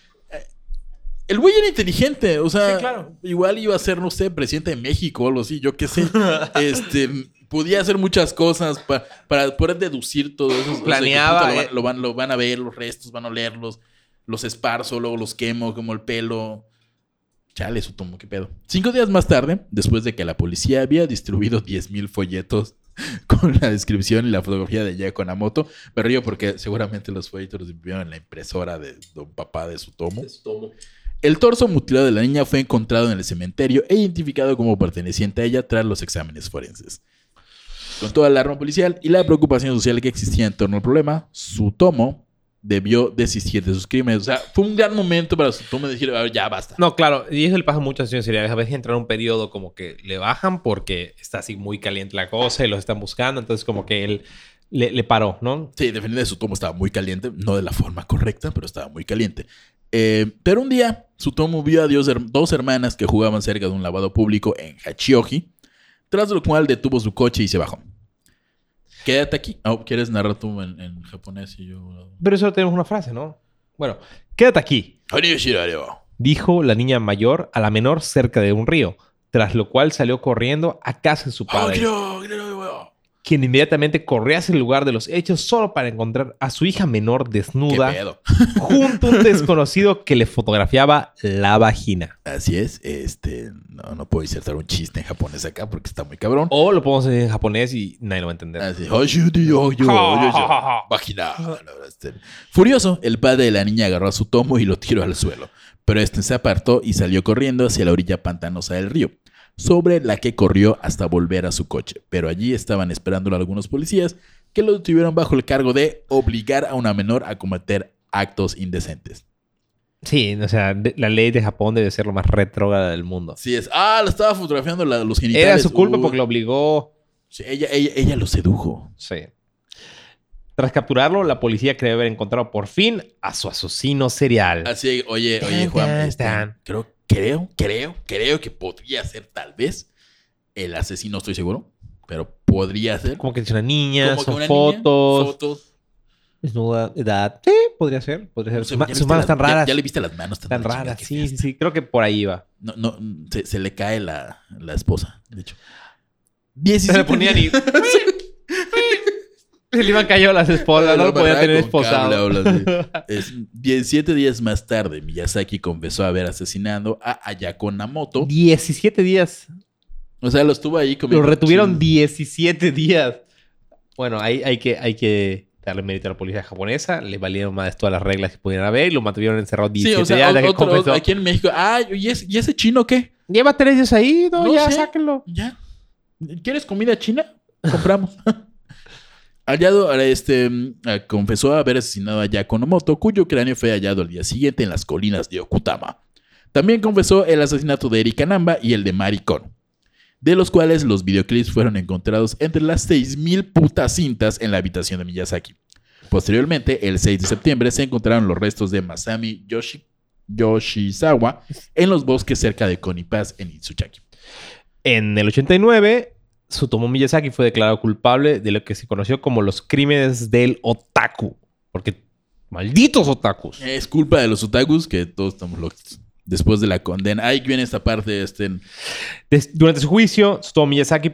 el güey era inteligente. O sea, Sí, claro. igual iba a ser, no sé, presidente de México o algo así, yo qué sé. este, podía hacer muchas cosas pa- para poder deducir todo eso. O sea, que, Planeaba, lo, eh. van, lo, van, lo van a ver, los restos, van a olerlos, los esparzo, luego los quemo, como el pelo. Chale, eso tomó, qué pedo. Cinco días más tarde, después de que la policía había distribuido 10.000 folletos con la descripción y la fotografía de Yako Namoto, me río porque seguramente los folletos los imprimieron en la impresora de don papá de su tomo. El torso mutilado de la niña fue encontrado en el cementerio e identificado como perteneciente a ella tras los exámenes forenses. Con toda la alarma policial y la preocupación social que existía en torno al problema, su tomo debió desistir de sus crímenes. O sea, fue un gran momento para su tomo decir, "A ver, ya basta. No, claro, y eso le pasa a muchas seriales. A veces entran en un periodo como que le bajan porque está así muy caliente la cosa y los están buscando. Entonces, como que él le, le paró, ¿no? Sí, definitivamente su tomo estaba muy caliente, no de la forma correcta, pero estaba muy caliente. Eh, pero un día, su tomo vio a dos hermanas que jugaban cerca de un lavado público en Hachioji, tras lo cual detuvo su coche y se bajó. Quédate aquí. Oh, ¿Quieres narrar tú en, en japonés y yo? Pero eso tenemos una frase, ¿no? Bueno, quédate aquí, dijo la niña mayor a la menor cerca de un río, tras lo cual salió corriendo a casa de su padre, quien inmediatamente corrió hacia el lugar de los hechos solo para encontrar a su hija menor ¿Qué desnuda junto a un desconocido que le fotografiaba la vagina. Así es, este, no, no puedo insertar un chiste en japonés acá porque está muy cabrón. O lo podemos decir en japonés y nadie lo va a entender. Así, "Hoshuti, yo, yo, yo, yo". Vagina. Furioso, el padre de la niña agarró a su tomo y lo tiró al suelo. Pero este se apartó y salió corriendo hacia la orilla pantanosa del río, sobre la que corrió hasta volver a su coche. Pero allí estaban esperándolo algunos policías que lo detuvieron bajo el cargo de obligar a una menor a cometer actos indecentes. Sí, o sea, la ley de Japón debe ser lo más retrógrada del mundo. Sí es, ah, lo estaba fotografiando la- los genitales. Era su culpa Uy. porque lo obligó. Sí, ella, ella, ella lo sedujo. Sí. Tras capturarlo, la policía cree haber encontrado por fin a su asesino serial. Así, oye, oye, Juan, este, creo, creo, creo, creo que podría ser tal vez el asesino, estoy seguro, pero podría ser. Como que es una niña, Como son una niña, fotos, fotos. desnuda, edad. Sí, podría ser, podría ser. No sé, sus, ma- ¿ya sus viste manos las- tan raras. Ya, le viste las manos tan, raras, sí, sí, sí. Creo que por ahí iba. No, no, se, se le cae la, la esposa, de hecho. Se 17 le ponían y... Se le iban cayendo las esposas, no lo Barra tener esposado. Es 17 días más tarde, Miyazaki confesó haber asesinado a Ayako Namoto. 17 días. O sea, lo estuvo ahí Lo comiendo retuvieron chin- 17 días. Bueno, hay, hay, que, hay que darle mérito a la policía japonesa. Le valieron más todas las reglas que pudieran haber y lo mantuvieron encerrado Sí, 17 o sea, días. que otro- aquí en México. Ah, ¿y ese, ¿y ese chino qué? Lleva tres días ahí, no, No ya, sé. sáquenlo. Ya. ¿Quieres comida china? Compramos. Hallado, este, mm, eh, confesó haber asesinado a Yakonomoto, cuyo cráneo fue hallado al día siguiente en las colinas de Okutama. También confesó el asesinato de Erika Namba y el de Mari Kono, de los cuales los videoclips fueron encontrados entre las 6.000 putas cintas en la habitación de Miyazaki. Posteriormente, el 6 de septiembre, se encontraron los restos de Masami Yoshi- Yoshizawa en los bosques cerca de Konipass en Itsuchaki. En el 89, Tsutomu Miyazaki fue declarado culpable de lo que se conoció como los crímenes del otaku. Porque malditos otakus. Es culpa de los otakus que todos estamos locos. Después de la condena. Ahí viene esta parte. Este, Des- durante su juicio, Tsutomu Miyazaki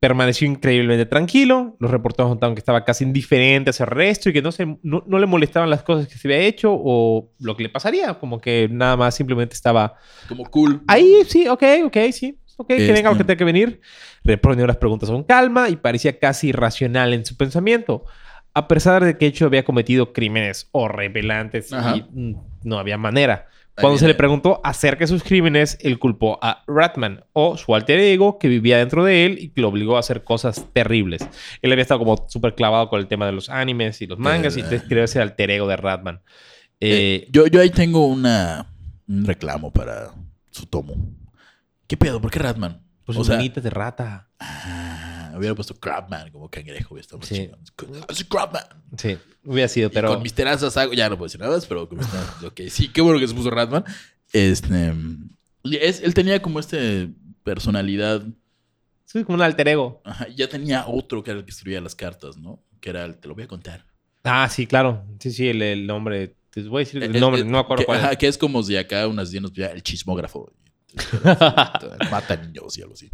permaneció increíblemente tranquilo. Los reporteros notaron que estaba casi indiferente hacia el resto y que no, se, no, no le molestaban las cosas que se había hecho o lo que le pasaría. Como que nada más simplemente estaba como cool. Ahí sí, ok, ok, sí. Ok, que Este- venga lo que tenga que venir. Respondió las preguntas con calma y parecía casi irracional en su pensamiento. A pesar de que hecho había cometido crímenes horripilantes Ajá. y mm, no había manera. Ahí Cuando se viene. le preguntó acerca de sus crímenes, él culpó a Ratman o su alter ego que vivía dentro de él y que lo obligó a hacer cosas terribles. Él había estado como súper clavado con el tema de los animes y los mangas y Eh. entonces creó ese alter ego de Ratman. Eh, Eh, yo, yo ahí tengo una, un reclamo para su tomo. ¿Qué pedo? ¿Por qué Ratman? Pues o sus sea, manitas de rata. ah, hubiera puesto Crabman como cangrejo. hubiera estado más Sí. Crabman. Sí, hubiera sido, Y pero. con Mr. Asasago, ya no puedo decir nada más, pero con Mr. ok, sí, qué bueno que se puso Ratman. Este, es, él tenía como este personalidad, Sí, como un alter ego. ajá, ya tenía otro que era el que escribía las cartas, ¿no? Que era el, te lo voy a contar. Ah, sí, claro. Sí, sí, el, el nombre. Te voy a decir el nombre, no me acuerdo que, cuál. ajá, es. que es como si acá unas días nos pidiera el chismógrafo. Mata niños y algo así.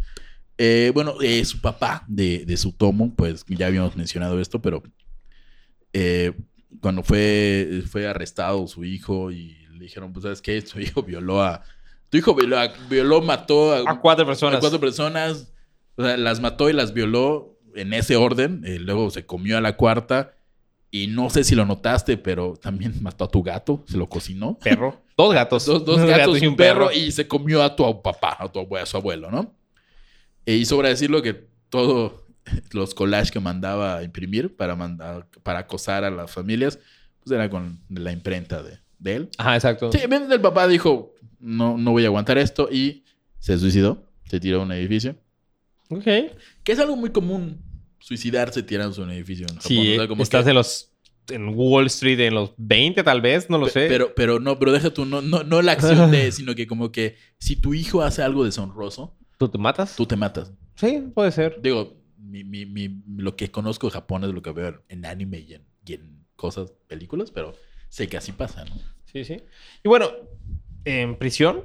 Eh, bueno, eh, su papá de, de su tomo, pues ya habíamos mencionado esto, pero eh, cuando fue, fue arrestado su hijo y le dijeron, pues, ¿sabes qué? Tu hijo violó a... Tu hijo violó, a- violó mató a, A cuatro personas. a cuatro personas. O sea, las mató y las violó en ese orden. luego se comió a la cuarta. Y no sé si lo notaste, pero también mató a tu gato. Se lo cocinó. Perro. Dos gatos. Dos, dos gatos gato y un perro, y se comió a tu papá, a tu abuelo, a su abuelo, ¿no? E- Y sobra decirlo que todos los collages que mandaba a imprimir para, mandar, para acosar a las familias, pues era con la imprenta de, de él. Ajá, exacto. Sí, el papá dijo, no, no voy a aguantar esto y se suicidó, se tiró a un edificio. Ok. Que es algo muy común, suicidarse tirándose a un edificio en Japón. Sí, O sea, como estás que- en los. En Wall Street en los 20, tal vez, no lo sé. Pero, pero no, pero deja tú, no, no, no la acción de, sino que como que si tu hijo hace algo deshonroso, ¿Tú te matas? tú te matas. Sí, puede ser. Digo, mi, mi, mi- lo que conozco de Japón es lo que veo en anime y en, y en cosas, películas, pero sé que así pasa, ¿no? Sí, sí. Y bueno, en prisión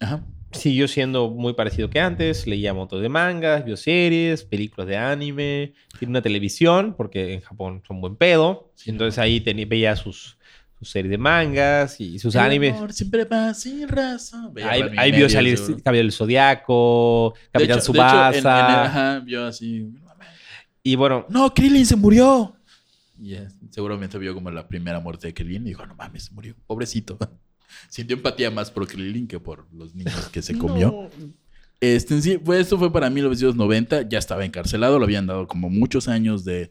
Ajá. Siguió siendo muy parecido que antes. Leía motos de mangas, vio series, películas de anime. Tiene una televisión, porque en Japón son buen pedo. Entonces ahí tenía- veía sus, sus series de mangas y sus El animes. amor siempre va sin razón. Veía Ahí, ahí vio salir. Cabello del Zodiaco, Capitán hecho- de hecho, en- en- Tsubasa. ajá, vio así. Y bueno, No, Krillin se murió. Seguramente vio como la primera muerte de Krillin y dijo, no mames, se murió. Pobrecito. Sintió empatía más por Krillin que por los niños que se comió. Este, en sí, pues esto fue para 1990, ya estaba encarcelado, lo habían dado como muchos años de...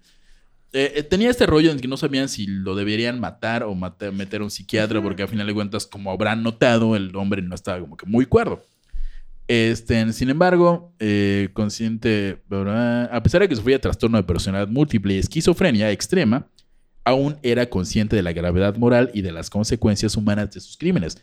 eh, eh, tenía este rollo en que no sabían si lo deberían matar o matar- meter a un psiquiatra, porque a final de cuentas, como habrán notado, el hombre no estaba como que muy cuerdo. Este, sin embargo, eh, consciente, a pesar de que sufría trastorno de personalidad múltiple y esquizofrenia extrema, aún era consciente de la gravedad moral y de las consecuencias humanas de sus crímenes.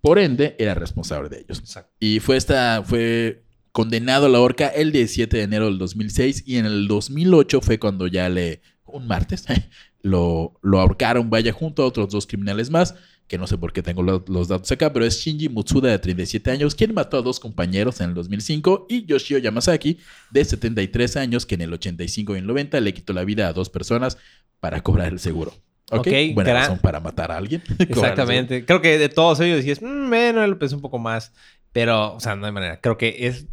Por ende, era responsable de ellos. Exacto. Y fue esta, fue condenado a la horca el 17 de enero del 2006 y en el 2008 fue cuando ya le, un martes, lo, lo ahorcaron, vaya, junto a otros dos criminales más, que no sé por qué tengo lo- los datos acá, pero es Shinji Mutsuda de 37 años, quien mató a dos compañeros en el 2005, y Yoshio Yamasaki de 73 años, que en el 85 y el 90 le quitó la vida a dos personas para cobrar el seguro. ¿Ok? Ok, Buena gran- razón para matar a alguien. Exactamente. Creo que de todos ellos decías, "Mm, bueno, él pensé un poco más. Pero, o sea, no hay manera. Creo que es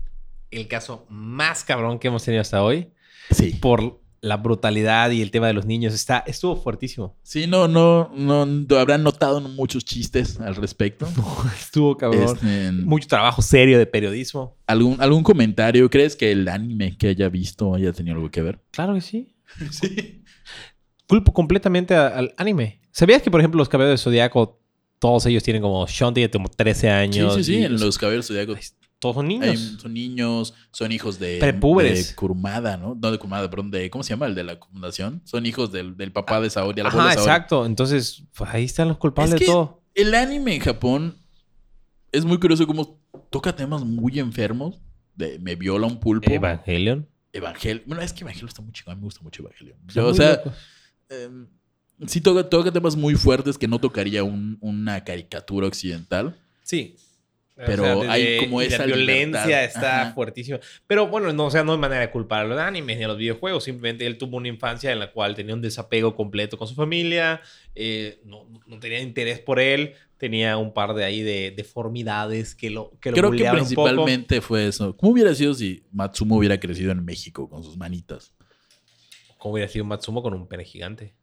el caso más cabrón que hemos tenido hasta hoy Sí. por la brutalidad y el tema de los niños. Está, estuvo fuertísimo. Sí, no, no, no, no habrán notado muchos chistes al respecto. Estuvo cabrón. Este, Mucho trabajo serio de periodismo. ¿algún, ¿Algún comentario? ¿Crees que el anime que haya visto haya tenido algo que ver? Claro que sí. Sí. Culpo completamente a- al anime. ¿Sabías que, por ejemplo, los cabellos de Zodiaco, todos ellos tienen como... Sean tiene como 13 Sí, años. sí, sí. y En los caballeros zodiacos Todos son hay- niños. son niños, son hijos de, Prepúberes. de ¿no? No de Kurumada, perdón, de, ¿cómo se llama? El de la fundación. Son hijos del, del papá de Saori, Ajá, de Saori. exacto. Entonces, pues ahí están los culpables Es que- de todo. El anime en Japón es muy curioso cómo toca temas muy enfermos. De me viola un pulpo. Evangelion. Evangel. Bueno, es que Evangelion está muy chido. A mí me gusta mucho Evangelion. Yo, o sea, eh, sí toca, toca temas muy fuertes que no tocaría un- una caricatura occidental. Sí. Pero hay como y la esa violencia libertad. está Ajá. fuertísima. Pero bueno, no, o sea, no hay manera de culpar a los animes ni a los videojuegos. Simplemente él tuvo una infancia en la cual tenía un desapego completo con su familia. eh, no, no tenía interés por él. Tenía un par de ahí de deformidades que lo que lo Creo que bulleaban un poco. principalmente fue eso. ¿Cómo hubiera sido si Matsumo hubiera crecido en México con sus manitas? ¿Cómo hubiera sido Matsumo con un pene gigante?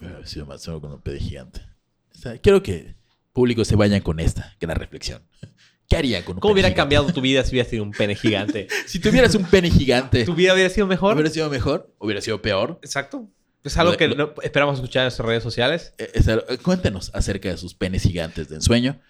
Hubiera sido Matsumo con un pede gigante. O sea, quiero que público se vayan con esta gran reflexión. ¿Qué haría con un ¿Cómo pene hubiera gigante? cambiado tu vida si hubieras tenido un pene gigante? Si tuvieras un pene gigante, ¿Tu vida hubiera sido mejor? ¿hubiera sido mejor? ¿Hubiera sido peor? Exacto. Es algo que no- esperamos escuchar en nuestras redes sociales. Eh, es eh, Cuéntenos acerca de sus penes gigantes de ensueño.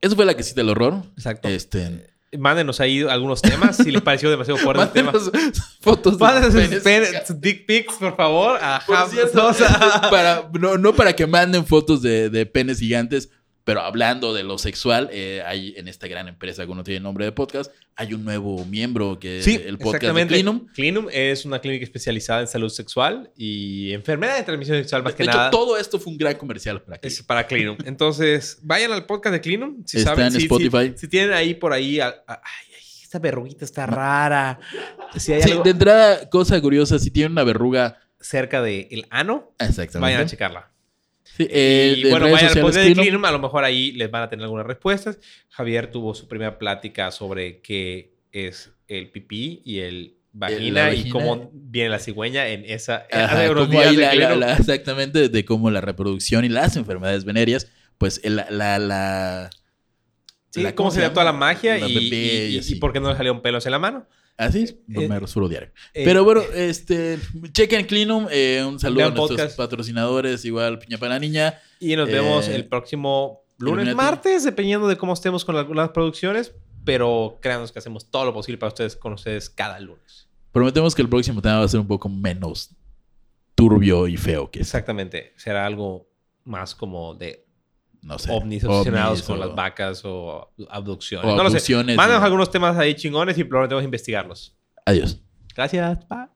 Eso fue la quesita del horror. Exacto. Este. Mándenos ahí algunos temas si les pareció demasiado fuerte el tema. Fotos de sus, penes. pene- sus dick pics, por favor. Por Ajá. cierto, para, no, no para que manden fotos de, de penes gigantes, pero hablando de lo sexual, eh, hay en esta gran empresa que no tiene nombre de podcast, hay un nuevo miembro que es el podcast exactamente. de Clinum. Clinum es una clínica especializada en salud sexual y enfermedad de transmisión sexual más De que hecho, nada. todo esto fue un gran comercial para Es Clinum. para Clinum. Entonces, vayan al podcast de Clinum. Si Está saben, en si- Spotify. Si, tienen ahí por ahí. a- a- ay, esta verruguita está rara. Si hay Sí, algo de entrada, cosa curiosa, si tiene una verruga. cerca del ano, Exactamente. vayan a checarla. Sí, eh, y de bueno, vayan al podcast de. Clinum. A lo mejor ahí les van a tener algunas respuestas. Javier tuvo su primera plática sobre qué es el pipí y el vagina, y cómo viene la cigüeña en esa. Ajá, días la- la- la- exactamente, de cómo la reproducción y las enfermedades venéreas, pues la... la, la- Sí, cómo se llama? toda la magia y, y- y por qué no le salieron pelos en la mano. Así es, Eh, me rasuro diario. Eh, Pero bueno, este, chequen Clinum, eh, un saludo a nuestros podcast. patrocinadores, igual Piña para la Niña. Y nos vemos Eh, el próximo lunes, martes, dependiendo de cómo estemos con algunas producciones. Pero créanos que hacemos todo lo posible para ustedes con ustedes cada lunes. Prometemos que el próximo tema va a ser un poco menos turbio y feo que es. Exactamente. Será algo más como de No sé. ovnis obsesionados ovnis con o- las vacas o abducciones. o no lo sé. abducciones Mándanos algunos temas ahí chingones y prometemos investigarlos. Adiós. Gracias. Bye.